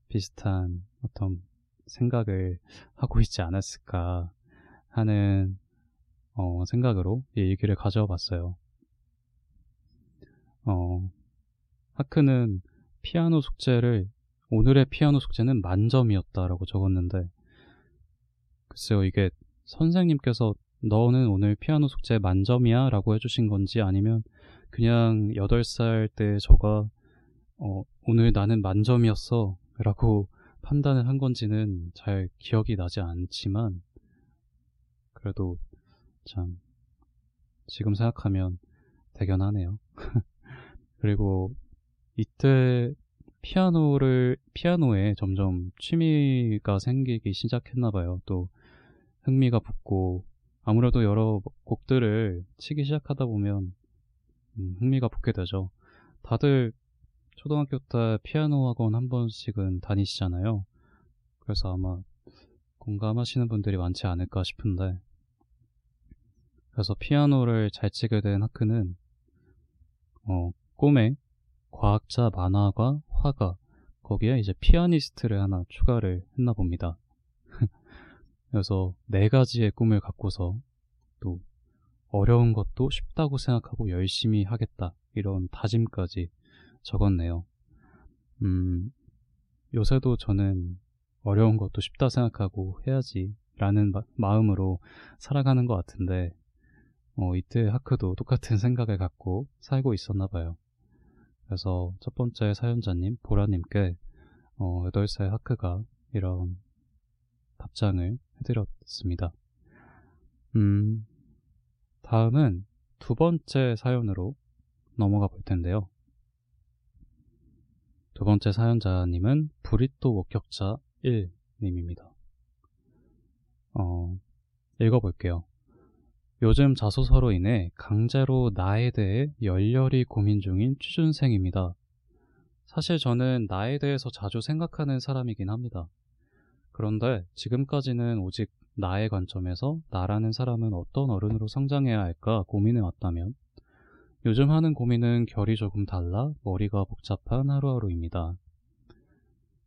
비슷한 어떤 생각을 하고 있지 않았을까 하는 어, 생각으로 이 얘기를 가져와 봤어요. 어, 하크는 피아노 숙제를 오늘의 피아노 숙제는 만점이었다라고 적었는데 글쎄요 이게 선생님께서 너는 오늘 피아노 숙제 만점이야 라고 해주신 건지 아니면 그냥 8살 때 저가 어, 오늘 나는 만점이었어 라고 판단을 한 건지는 잘 기억이 나지 않지만 그래도 참 지금 생각하면 대견하네요. (laughs) 그리고 이때 피아노를 피아노에 점점 취미가 생기기 시작했나 봐요. 또 흥미가 붙고 아무래도 여러 곡들을 치기 시작하다 보면 음, 흥미가 붙게 되죠. 다들 초등학교 때 피아노 학원 한 번씩은 다니시잖아요. 그래서 아마 공감하시는 분들이 많지 않을까 싶은데 그래서 피아노를 잘 치게 된 하크는 어, 꿈에 과학자, 만화가, 화가 거기에 이제 피아니스트를 하나 추가를 했나 봅니다. (laughs) 그래서 네 가지의 꿈을 갖고서 또 어려운 것도 쉽다고 생각하고 열심히 하겠다 이런 다짐까지 적었네요. 음, 요새도 저는 어려운 것도 쉽다 생각하고 해야지 라는 마, 음으로 살아가는 것 같은데 어, 이때 하크도 똑같은 생각을 갖고 살고 있었나 봐요. 그래서 첫 번째 사연자님 보라님께 어, 8살 하크가 이런 답장을 해드렸습니다. 음, 다음은 두 번째 사연으로 넘어가 볼 텐데요. 두 번째 사연자님은 브리또 목격자 1님입니다. 어, 읽어볼게요. 요즘 자소서로 인해 강제로 나에 대해 열렬히 고민 중인 취준생입니다. 사실 저는 나에 대해서 자주 생각하는 사람이긴 합니다. 그런데 지금까지는 오직 나의 관점에서 나라는 사람은 어떤 어른으로 성장해야 할까 고민해 왔다면 요즘 하는 고민은 결이 조금 달라 머리가 복잡한 하루하루입니다.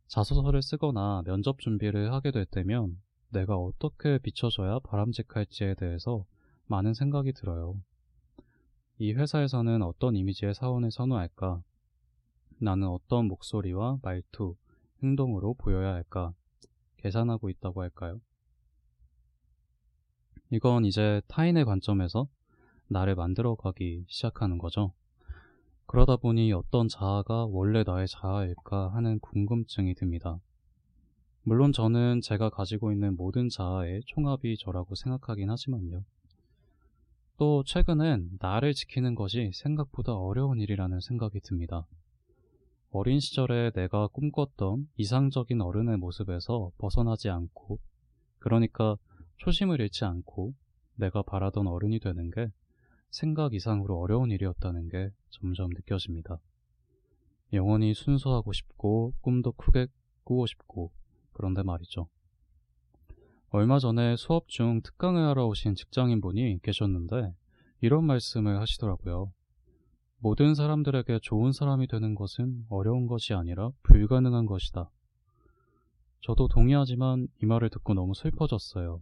자소서를 쓰거나 면접 준비를 하게 될 때면 내가 어떻게 비춰져야 바람직할지에 대해서 많은 생각이 들어요. 이 회사에서는 어떤 이미지의 사원을 선호할까? 나는 어떤 목소리와 말투, 행동으로 보여야 할까? 계산하고 있다고 할까요? 이건 이제 타인의 관점에서 나를 만들어 가기 시작하는 거죠. 그러다 보니 어떤 자아가 원래 나의 자아일까 하는 궁금증이 듭니다. 물론 저는 제가 가지고 있는 모든 자아의 총합이 저라고 생각하긴 하지만요. 또 최근엔 나를 지키는 것이 생각보다 어려운 일이라는 생각이 듭니다. 어린 시절에 내가 꿈꿨던 이상적인 어른의 모습에서 벗어나지 않고, 그러니까 초심을 잃지 않고 내가 바라던 어른이 되는 게 생각 이상으로 어려운 일이었다는 게 점점 느껴집니다. 영원히 순수하고 싶고 꿈도 크게 꾸고 싶고 그런데 말이죠. 얼마 전에 수업 중 특강을 하러 오신 직장인분이 계셨는데 이런 말씀을 하시더라고요. 모든 사람들에게 좋은 사람이 되는 것은 어려운 것이 아니라 불가능한 것이다. 저도 동의하지만 이 말을 듣고 너무 슬퍼졌어요.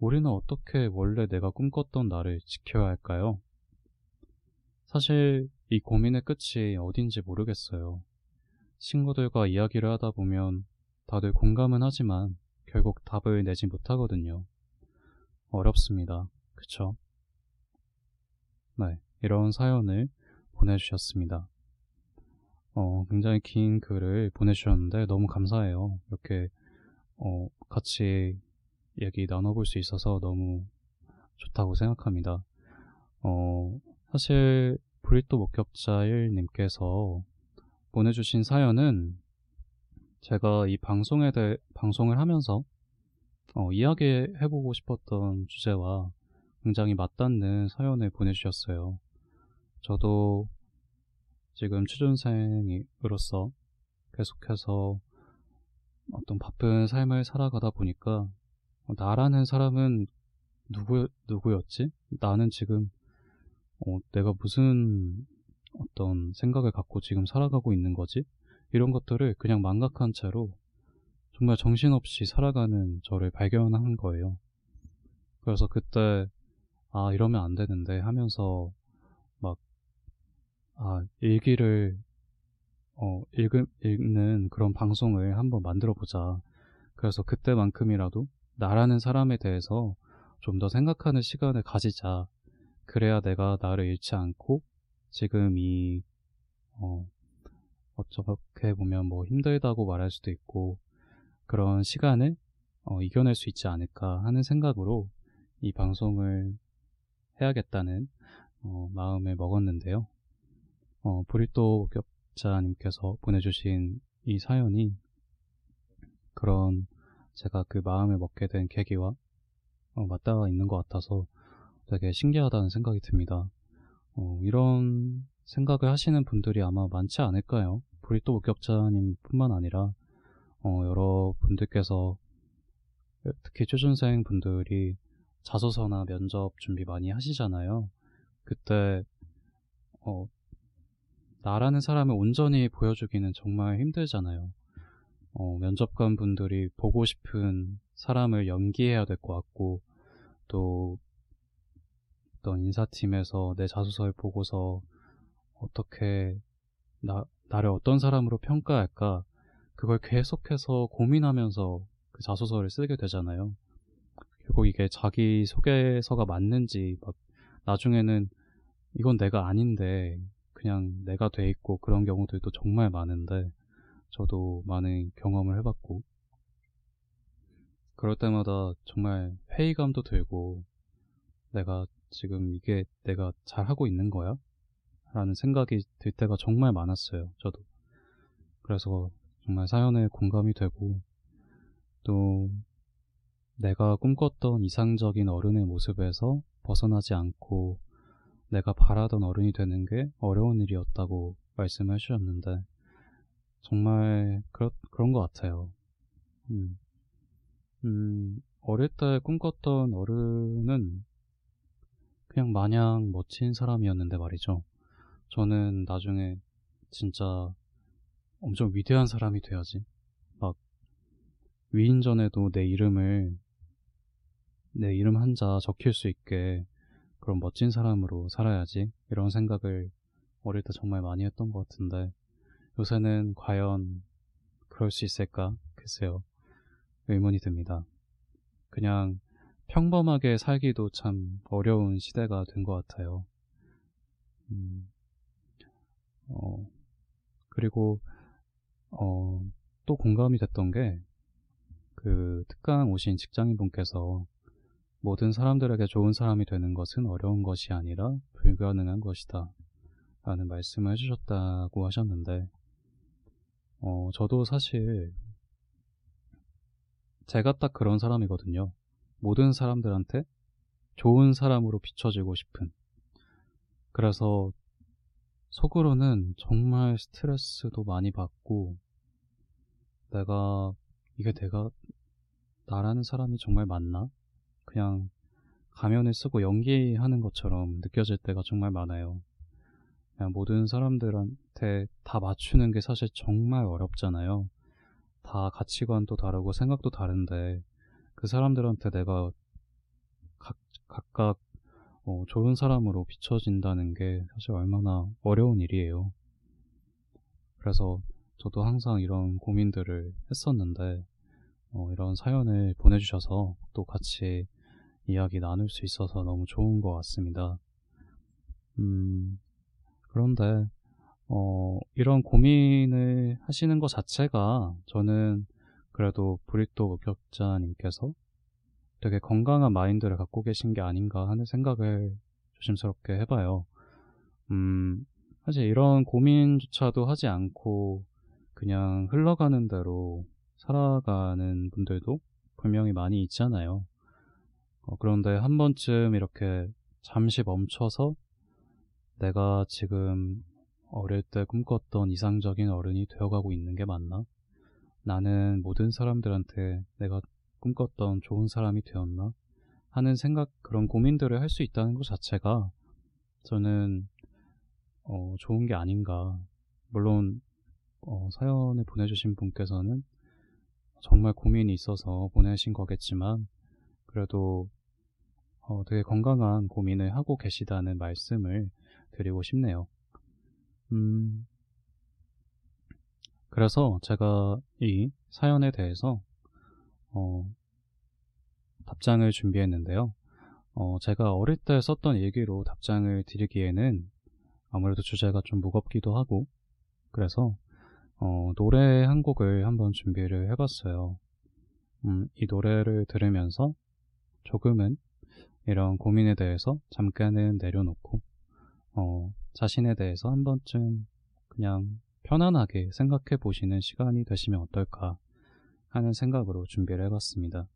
우리는 어떻게 원래 내가 꿈꿨던 나를 지켜야 할까요? 사실 이 고민의 끝이 어딘지 모르겠어요. 친구들과 이야기를 하다 보면 다들 공감은 하지만 결국 답을 내지 못하거든요. 어렵습니다. 그쵸? 네, 이런 사연을 보내주셨습니다. 어, 굉장히 긴 글을 보내주셨는데 너무 감사해요. 이렇게 어, 같이 얘기 나눠볼 수 있어서 너무 좋다고 생각합니다. 어, 사실 브리또 목격자 1님께서 보내주신 사연은 제가 이 방송에 대해 방송을 하면서 어, 이야기해보고 싶었던 주제와 굉장히 맞닿는 사연을 보내주셨어요. 저도 지금 취준생으로서 계속해서 어떤 바쁜 삶을 살아가다 보니까 나라는 사람은 누구, 누구였지? 나는 지금 어, 내가 무슨 어떤 생각을 갖고 지금 살아가고 있는 거지? 이런 것들을 그냥 망각한 채로 정말 정신없이 살아가는 저를 발견한 거예요. 그래서 그때 아 이러면 안 되는데 하면서 막 아 일기를 어 읽은, 읽는 그런 방송을 한번 만들어 보자. 그래서 그때만큼이라도 나라는 사람에 대해서 좀 더 생각하는 시간을 가지자. 그래야 내가 나를 잃지 않고 지금 이 어, 어떻게 보면 뭐 힘들다고 말할 수도 있고 그런 시간을 어, 이겨낼 수 있지 않을까 하는 생각으로 이 방송을 해야겠다는 어, 마음을 먹었는데요. 어, 브리또 격자님께서 보내주신 이 사연이 그런 제가 그 마음을 먹게 된 계기와 어, 맞닿아 있는 것 같아서 되게 신기하다는 생각이 듭니다. 어, 이런 생각을 하시는 분들이 아마 많지 않을까요? 브리또 목격자님 뿐만 아니라 어, 여러 분들께서 특히 취준생 분들이 자소서나 면접 준비 많이 하시잖아요. 그때 어, 나라는 사람을 온전히 보여주기는 정말 힘들잖아요. 어, 면접관 분들이 보고 싶은 사람을 연기해야 될 것 같고 또 어떤 인사팀에서 내 자소서를 보고서 어떻게 나, 나를 어떤 사람으로 평가할까 그걸 계속해서 고민하면서 그 자소서를 쓰게 되잖아요. 결국 이게 자기 소개서가 맞는지 막 나중에는 이건 내가 아닌데 그냥 내가 돼 있고 그런 경우들도 정말 많은데 저도 많은 경험을 해봤고 그럴 때마다 정말 회의감도 들고 내가 지금 이게 내가 잘하고 있는 거야? 라는 생각이 들 때가 정말 많았어요. 저도. 그래서 정말 사연에 공감이 되고 또 내가 꿈꿨던 이상적인 어른의 모습에서 벗어나지 않고 내가 바라던 어른이 되는 게 어려운 일이었다고 말씀해 주셨는데 정말 그렇, 그런 것 같아요. 음. 음, 어릴 때 꿈꿨던 어른은 그냥 마냥 멋진 사람이었는데 말이죠. 저는 나중에 진짜 엄청 위대한 사람이 돼야지. 위인전에도 내 이름을 내 이름 한자 적힐 수 있게 그런 멋진 사람으로 살아야지 이런 생각을 어릴 때 정말 많이 했던 것 같은데 요새는 과연 그럴 수 있을까? 글쎄요. 의문이 듭니다. 그냥 평범하게 살기도 참 어려운 시대가 된 것 같아요. 음, 어, 그리고, 어, 또 공감이 됐던 게, 그, 특강 오신 직장인분께서 모든 사람들에게 좋은 사람이 되는 것은 어려운 것이 아니라 불가능한 것이다. 라는 말씀을 해주셨다고 하셨는데, 어, 저도 사실, 제가 딱 그런 사람이거든요. 모든 사람들한테 좋은 사람으로 비춰지고 싶은. 그래서 속으로는 정말 스트레스도 많이 받고, 내가, 이게 내가, 나라는 사람이 정말 맞나? 그냥 가면을 쓰고 연기하는 것처럼 느껴질 때가 정말 많아요. 그냥 모든 사람들한테 다 맞추는 게 사실 정말 어렵잖아요. 다 가치관도 다르고 생각도 다른데 그 사람들한테 내가 각, 각각 어, 좋은 사람으로 비춰진다는 게 사실 얼마나 어려운 일이에요. 그래서 저도 항상 이런 고민들을 했었는데 어, 이런 사연을 보내주셔서 또 같이 이야기 나눌 수 있어서 너무 좋은 것 같습니다. 음, 그런데 어, 이런 고민을 하시는 것 자체가 저는 그래도 브리또 목격자님께서 되게 건강한 마인드를 갖고 계신 게 아닌가 하는 생각을 조심스럽게 해봐요. 음, 사실 이런 고민조차도 하지 않고 그냥 흘러가는 대로 살아가는 분들도 분명히 많이 있잖아요. 어, 그런데 한 번쯤 이렇게 잠시 멈춰서 내가 지금 어릴 때 꿈꿨던 이상적인 어른이 되어가고 있는 게 맞나? 나는 모든 사람들한테 내가 꿈꿨던 좋은 사람이 되었나? 하는 생각, 그런 고민들을 할 수 있다는 것 자체가 저는 어, 좋은 게 아닌가. 물론 어, 사연을 보내주신 분께서는 정말 고민이 있어서 보내신 거겠지만 그래도 어, 되게 건강한 고민을 하고 계시다는 말씀을 드리고 싶네요. 음, 그래서 제가 이 사연에 대해서 어, 답장을 준비했는데요. 어, 제가 어릴 때 썼던 일기로 답장을 드리기에는 아무래도 주제가 좀 무겁기도 하고 그래서 어, 노래 한 곡을 한번 준비를 해봤어요. 음, 이 노래를 들으면서 조금은 이런 고민에 대해서 잠깐은 내려놓고 어, 자신에 대해서 한 번쯤 그냥 편안하게 생각해 보시는 시간이 되시면 어떨까 하는 생각으로 준비를 해봤습니다.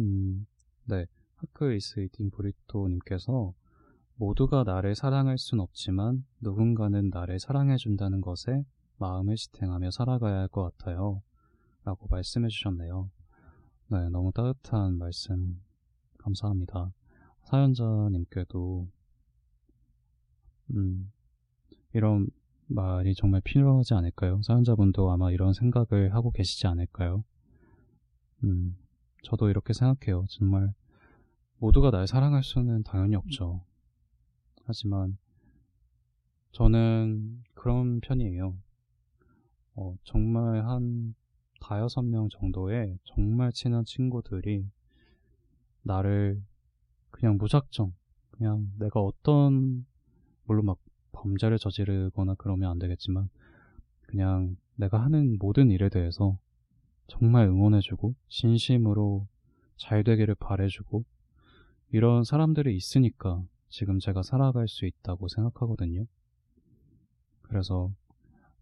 음, 네. 하크 이스 이팅 브리토님께서 모두가 나를 사랑할 순 없지만 누군가는 나를 사랑해준다는 것에 마음을 지탱하며 살아가야 할 것 같아요. 라고 말씀해 주셨네요. 네, 너무 따뜻한 말씀 감사합니다. 사연자님께도 음, 이런 말이 정말 필요하지 않을까요? 사연자분도 아마 이런 생각을 하고 계시지 않을까요? 음, 저도 이렇게 생각해요. 정말 모두가 날 사랑할 수는 당연히 없죠. 하지만 저는 그런 편이에요. 어, 정말 한 다여섯 명 정도의 정말 친한 친구들이 나를 그냥 무작정 그냥 내가 어떤 물론 막 범죄를 저지르거나 그러면 안 되겠지만 그냥 내가 하는 모든 일에 대해서 정말 응원해주고 진심으로 잘 되기를 바래주고 이런 사람들이 있으니까 지금 제가 살아갈 수 있다고 생각하거든요. 그래서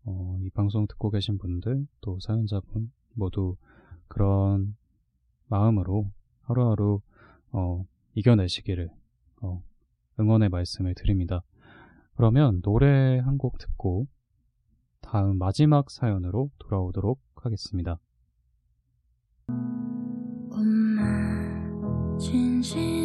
어, 이 방송 듣고 계신 분들 또 사연자분 모두 그런 마음으로 하루하루 어, 이겨내시기를 어, 응원의 말씀을 드립니다. 그러면 노래 한 곡 듣고 다음 마지막 사연으로 돌아오도록 하겠습니다. 엄마 진심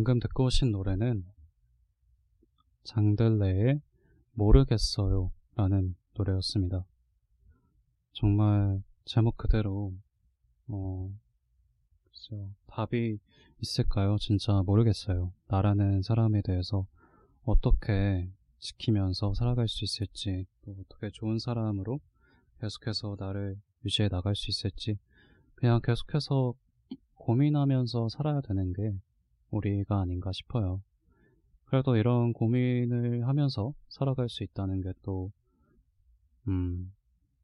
방금 듣고 오신 노래는 장들레의 모르겠어요 라는 노래였습니다. 정말 제목 그대로, 어, 글쎄요. 답이 있을까요? 진짜 모르겠어요. 나라는 사람에 대해서 어떻게 지키면서 살아갈 수 있을지, 또 어떻게 좋은 사람으로 계속해서 나를 유지해 나갈 수 있을지, 그냥 계속해서 고민하면서 살아야 되는 게 우리가 아닌가 싶어요. 그래도 이런 고민을 하면서 살아갈 수 있다는 게 또, 음,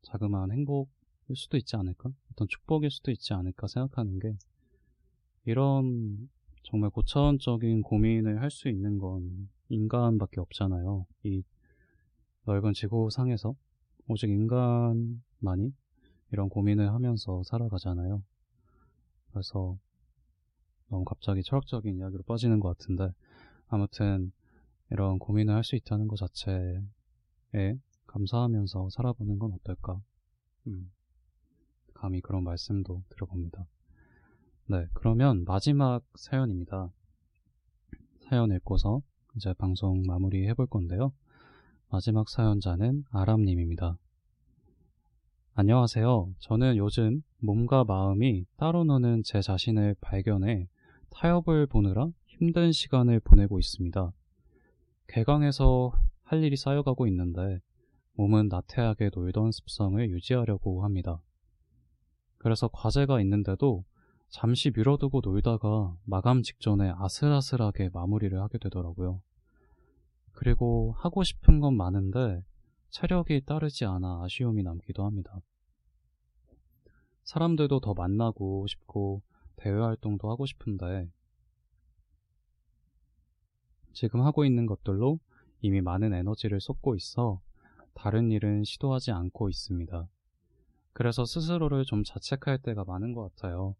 자그마한 행복일 수도 있지 않을까? 어떤 축복일 수도 있지 않을까 생각하는 게, 이런 정말 고차원적인 고민을 할 수 있는 건 인간밖에 없잖아요. 이 넓은 지구상에서 오직 인간만이 이런 고민을 하면서 살아가잖아요. 그래서 너무 갑자기 철학적인 이야기로 빠지는 것 같은데 아무튼 이런 고민을 할 수 있다는 것 자체에 감사하면서 살아보는 건 어떨까? 음, 감히 그런 말씀도 들어봅니다. 네, 그러면 마지막 사연입니다. 사연 읽고서 이제 방송 마무리 해볼 건데요. 마지막 사연자는 아람님입니다. 안녕하세요. 저는 요즘 몸과 마음이 따로 노는 제 자신을 발견해 타협을 보느라 힘든 시간을 보내고 있습니다. 개강에서 할 일이 쌓여가고 있는데 몸은 나태하게 놀던 습성을 유지하려고 합니다. 그래서 과제가 있는데도 잠시 미뤄두고 놀다가 마감 직전에 아슬아슬하게 마무리를 하게 되더라고요. 그리고 하고 싶은 건 많은데 체력이 따르지 않아 아쉬움이 남기도 합니다. 사람들도 더 만나고 싶고 대외 활동도 하고 싶은데 지금 하고 있는 것들로 이미 많은 에너지를 쏟고 있어 다른 일은 시도하지 않고 있습니다. 그래서 스스로를 좀 자책할 때가 많은 것 같아요.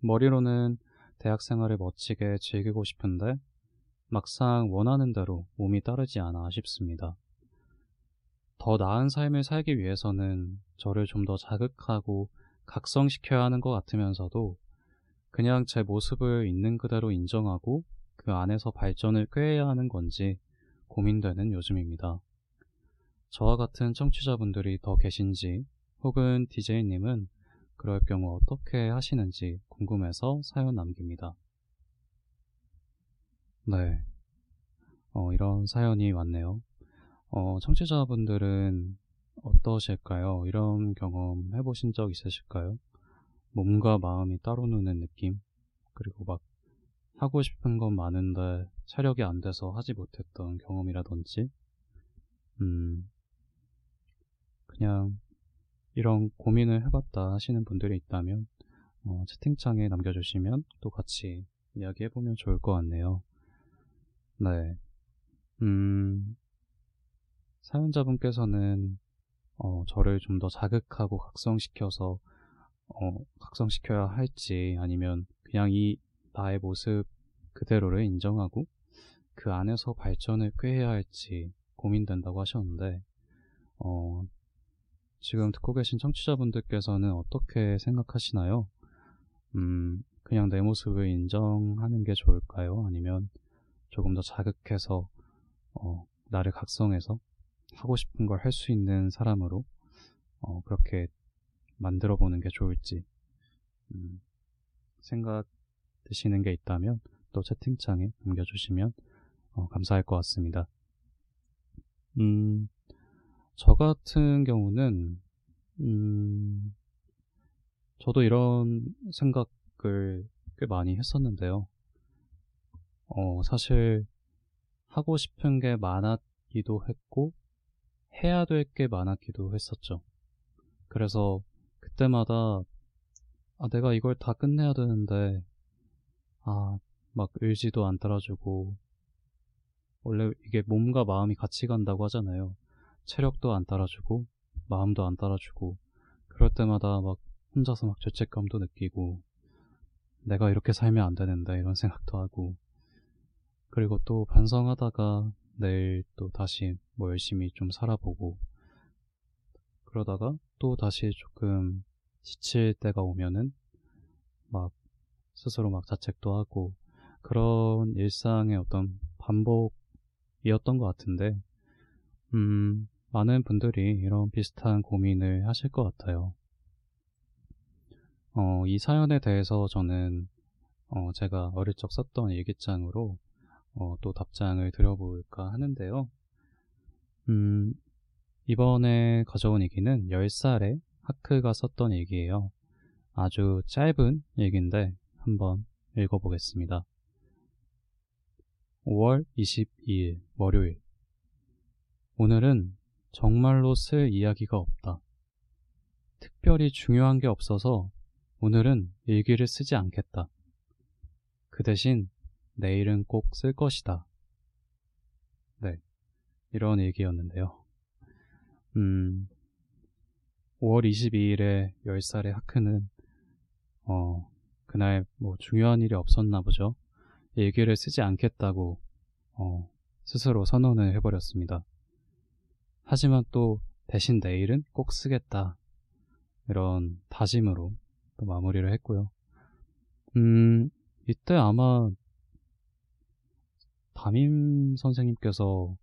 머리로는 대학 생활을 멋지게 즐기고 싶은데 막상 원하는 대로 몸이 따르지 않아 아쉽습니다. 더 나은 삶을 살기 위해서는 저를 좀 더 자극하고 각성시켜야 하는 것 같으면서도 그냥 제 모습을 있는 그대로 인정하고 그 안에서 발전을 꾀해야 하는 건지 고민되는 요즘입니다. 저와 같은 청취자분들이 더 계신지 혹은 DJ님은 그럴 경우 어떻게 하시는지 궁금해서 사연 남깁니다. 네. 어, 이런 사연이 왔네요. 어, 청취자분들은 어떠실까요? 이런 경험 해보신 적 있으실까요? 몸과 마음이 따로 노는 느낌? 그리고 막 하고 싶은 건 많은데 체력이 안 돼서 하지 못했던 경험이라든지, 음, 그냥 이런 고민을 해봤다 하시는 분들이 있다면, 어, 채팅창에 남겨주시면 또 같이 이야기해보면 좋을 것 같네요. 네. 음, 사연자분께서는 어, 저를 좀 더 자극하고 각성시켜서 어, 각성시켜야 할지 아니면 그냥 이 나의 모습 그대로를 인정하고 그 안에서 발전을 꾀해야 할지 고민된다고 하셨는데 어, 지금 듣고 계신 청취자분들께서는 어떻게 생각하시나요? 음, 그냥 내 모습을 인정하는 게 좋을까요? 아니면 조금 더 자극해서 어, 나를 각성해서 하고 싶은 걸 할 수 있는 사람으로 어, 그렇게 만들어 보는 게 좋을지 음, 생각 드시는 게 있다면 또 채팅창에 남겨주시면 어, 감사할 것 같습니다. 음, 저 같은 경우는 음, 저도 이런 생각을 꽤 많이 했었는데요. 어, 사실 하고 싶은 게 많았기도 했고 해야 될 게 많았기도 했었죠. 그래서 그때마다 아, 내가 이걸 다 끝내야 되는데 아, 막 의지도 안 따라주고, 원래 이게 몸과 마음이 같이 간다고 하잖아요. 체력도 안 따라주고, 마음도 안 따라주고, 그럴 때마다 막 혼자서 막 죄책감도 느끼고, 내가 이렇게 살면 안 되는데, 이런 생각도 하고, 그리고 또 반성하다가 내일 또 다시 뭐 열심히 좀 살아보고, 그러다가 또 다시 조금 지칠 때가 오면은 막 스스로 막 자책도 하고 그런 일상의 어떤 반복이었던 것 같은데, 음, 많은 분들이 이런 비슷한 고민을 하실 것 같아요. 어, 이 사연에 대해서 저는 어, 제가 어릴 적 썼던 일기장으로 어, 또 답장을 드려볼까 하는데요. 음, 이번에 가져온 얘기는 10살에 하크가 썼던 얘기예요. 아주 짧은 얘기인데 한번 읽어보겠습니다. 5월 22일 월요일 오늘은 정말로 쓸 이야기가 없다. 특별히 중요한 게 없어서 오늘은 일기를 쓰지 않겠다. 그 대신 내일은 꼭 쓸 것이다. 네, 이런 얘기였는데요. 음, 5월 22일에 10살의 하크는 어, 그날 뭐 중요한 일이 없었나 보죠. 일기를 쓰지 않겠다고 어, 스스로 선언을 해버렸습니다. 하지만 또 대신 내일은 꼭 쓰겠다. 이런 다짐으로 또 마무리를 했고요. 음, 이때 아마 담임 선생님께서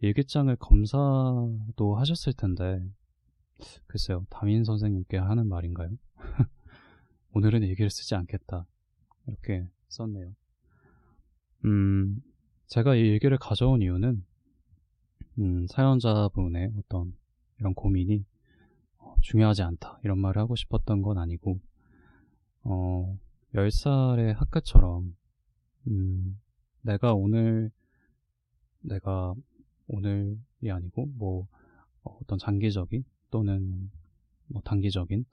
일기장을 검사도 하셨을 텐데, 글쎄요, 담임 선생님께 하는 말인가요? (laughs) 오늘은 일기를 쓰지 않겠다. 이렇게 썼네요. 음, 제가 이 일기를 가져온 이유는, 음, 사연자분의 어떤 이런 고민이 어, 중요하지 않다. 이런 말을 하고 싶었던 건 아니고, 어, 10살의 학교처럼, 음, 내가 오늘, 내가 오늘이 아니고, 뭐, 어떤 장기적인 또는 뭐 단기적인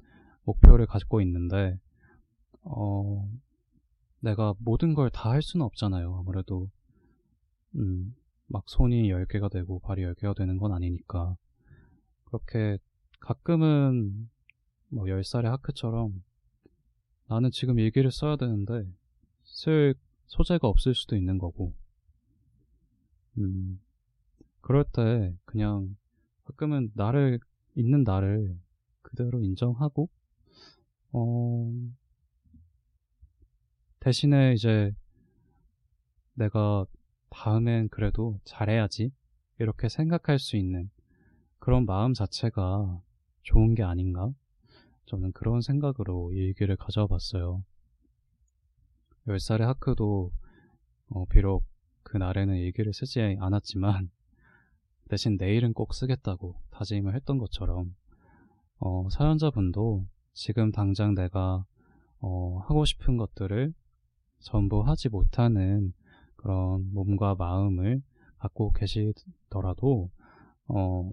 목표를 가지고 있는데, 어, 내가 모든 걸 다 할 수는 없잖아요. 아무래도, 음, 막 손이 10개가 되고 발이 10개가 되는 건 아니니까. 그렇게 가끔은 뭐 10살의 하크처럼 나는 지금 일기를 써야 되는데 쓸 소재가 없을 수도 있는 거고, 음, 그럴 때 그냥 가끔은 나를, 있는 나를 그대로 인정하고, 어, 대신에 이제 내가 다음엔 그래도 잘해야지. 이렇게 생각할 수 있는 그런 마음 자체가 좋은 게 아닌가? 저는 그런 생각으로 일기를 가져와 봤어요. 10살의 하크도 어, 비록 그날에는 일기를 쓰지 않았지만 대신 내일은 꼭 쓰겠다고 다짐을 했던 것처럼 어, 사연자분도 지금 당장 내가 어, 하고 싶은 것들을 전부 하지 못하는 그런 몸과 마음을 갖고 계시더라도 어,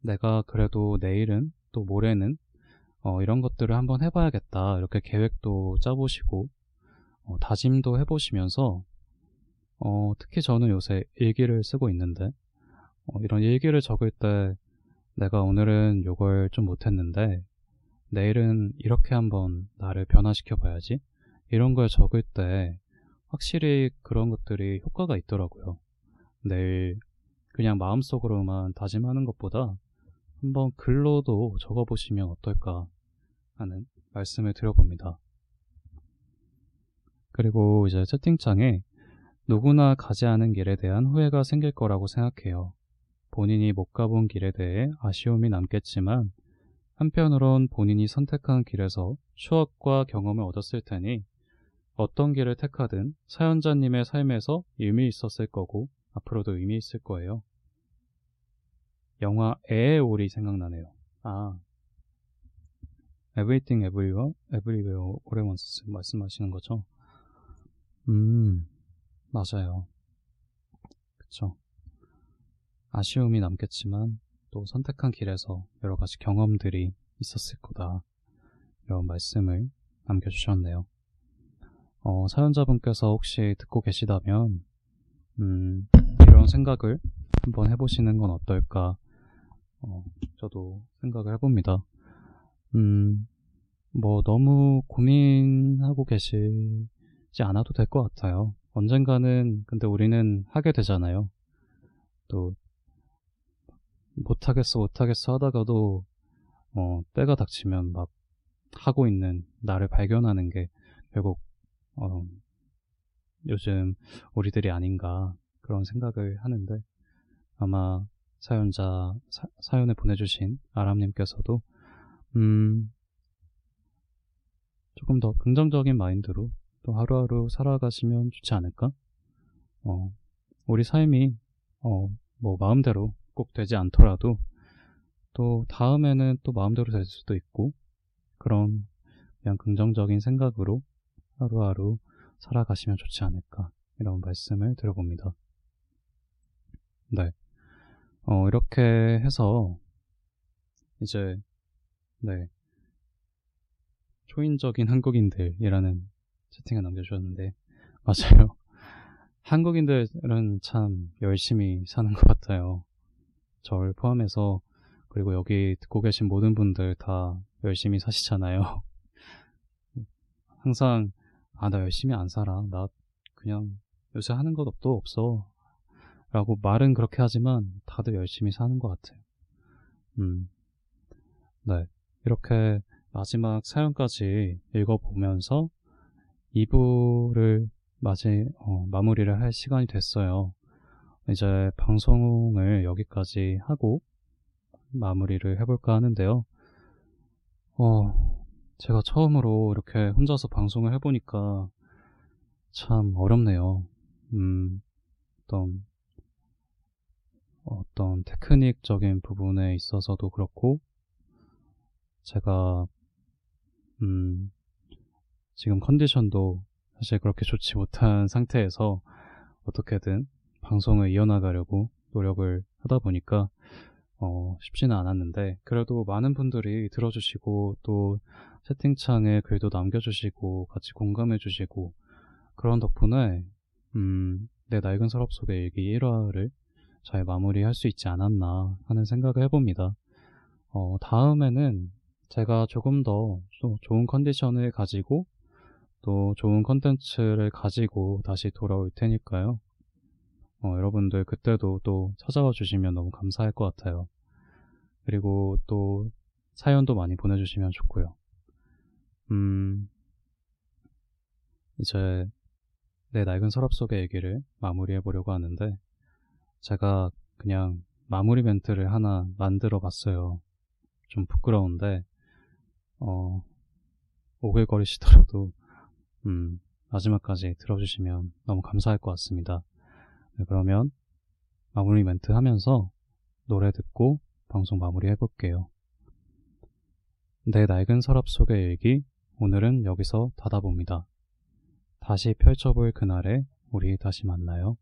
내가 그래도 내일은 또 모레는 어, 이런 것들을 한번 해봐야겠다 이렇게 계획도 짜보시고 어, 다짐도 해보시면서 어, 특히 저는 요새 일기를 쓰고 있는데 어, 이런 일기를 적을 때 내가 오늘은 요걸 좀 못했는데 내일은 이렇게 한번 나를 변화시켜 봐야지 이런 걸 적을 때 확실히 그런 것들이 효과가 있더라고요. 내일 그냥 마음속으로만 다짐하는 것보다 한번 글로도 적어보시면 어떨까 하는 말씀을 드려봅니다. 그리고 이제 채팅창에 누구나 가지 않은 길에 대한 후회가 생길 거라고 생각해요. 본인이 못 가본 길에 대해 아쉬움이 남겠지만 한편으론 본인이 선택한 길에서 추억과 경험을 얻었을 테니 어떤 길을 택하든 사연자님의 삶에서 의미 있었을 거고 앞으로도 의미 있을 거예요. 영화 에에올이 생각나네요. 아, Everything Everywhere, Everywhere All at 말씀하시는 거죠? 음, 맞아요. 그쵸. 아쉬움이 남겠지만 또 선택한 길에서 여러 가지 경험들이 있었을 거다. 이런 말씀을 남겨주셨네요. 어, 사연자분께서 혹시 듣고 계시다면, 음, 이런 생각을 한번 해보시는 건 어떨까, 어, 저도 생각을 해봅니다. 음, 뭐, 너무 고민하고 계시지 않아도 될 것 같아요. 언젠가는, 근데 우리는 하게 되잖아요. 또, 못하겠어, 못하겠어 하다가도, 어, 때가 닥치면 막 하고 있는 나를 발견하는 게 결국, 어, 요즘 우리들이 아닌가 그런 생각을 하는데 아마 사연자, 사, 연을 보내주신 아람님께서도, 음, 조금 더 긍정적인 마인드로 또 하루하루 살아가시면 좋지 않을까? 어, 우리 삶이, 어, 뭐, 마음대로 꼭 되지 않더라도 또 다음에는 또 마음대로 될 수도 있고 그런 그냥 긍정적인 생각으로 하루하루 살아가시면 좋지 않을까 이런 말씀을 드려봅니다. 네. 어, 이렇게 해서 이제 네. 초인적인 한국인들이라는 채팅을 남겨주셨는데 맞아요. (laughs) 한국인들은 참 열심히 사는 것 같아요. 저를 포함해서 그리고 여기 듣고 계신 모든 분들 다 열심히 사시잖아요. (laughs) 항상 아 나 열심히 안 살아. 나 그냥 요새 하는 것도 없어. 라고 말은 그렇게 하지만 다들 열심히 사는 것 같아요. 음. 네. 이렇게 마지막 사연까지 읽어보면서 2부를 맞이, 어, 마무리를 할 시간이 됐어요. 이제 방송을 여기까지 하고 마무리를 해볼까 하는데요. 어, 제가 처음으로 이렇게 혼자서 방송을 해보니까 참 어렵네요. 음, 어떤, 어떤 테크닉적인 부분에 있어서도 그렇고, 제가, 음, 지금 컨디션도 사실 그렇게 좋지 못한 상태에서 어떻게든 방송을 이어나가려고 노력을 하다 보니까 어, 쉽지는 않았는데 그래도 많은 분들이 들어주시고 또 채팅창에 글도 남겨주시고 같이 공감해주시고 그런 덕분에 음, 내 낡은 서랍 속의 일기 1화를 잘 마무리할 수 있지 않았나 하는 생각을 해봅니다. 어, 다음에는 제가 조금 더 좋은 컨디션을 가지고 또 좋은 컨텐츠를 가지고 다시 돌아올 테니까요. 어, 여러분들 그때도 또 찾아와 주시면 너무 감사할 것 같아요. 그리고 또 사연도 많이 보내주시면 좋고요. 음, 이제 내 낡은 서랍 속의 얘기를 마무리해 보려고 하는데 제가 그냥 마무리 멘트를 하나 만들어 봤어요. 좀 부끄러운데 어, 오글거리시더라도 음, 마지막까지 들어주시면 너무 감사할 것 같습니다. 네, 그러면 마무리 멘트 하면서 노래 듣고 방송 마무리 해볼게요. 내 낡은 서랍 속의 일기 오늘은 여기서 닫아봅니다. 다시 펼쳐볼 그날에 우리 다시 만나요.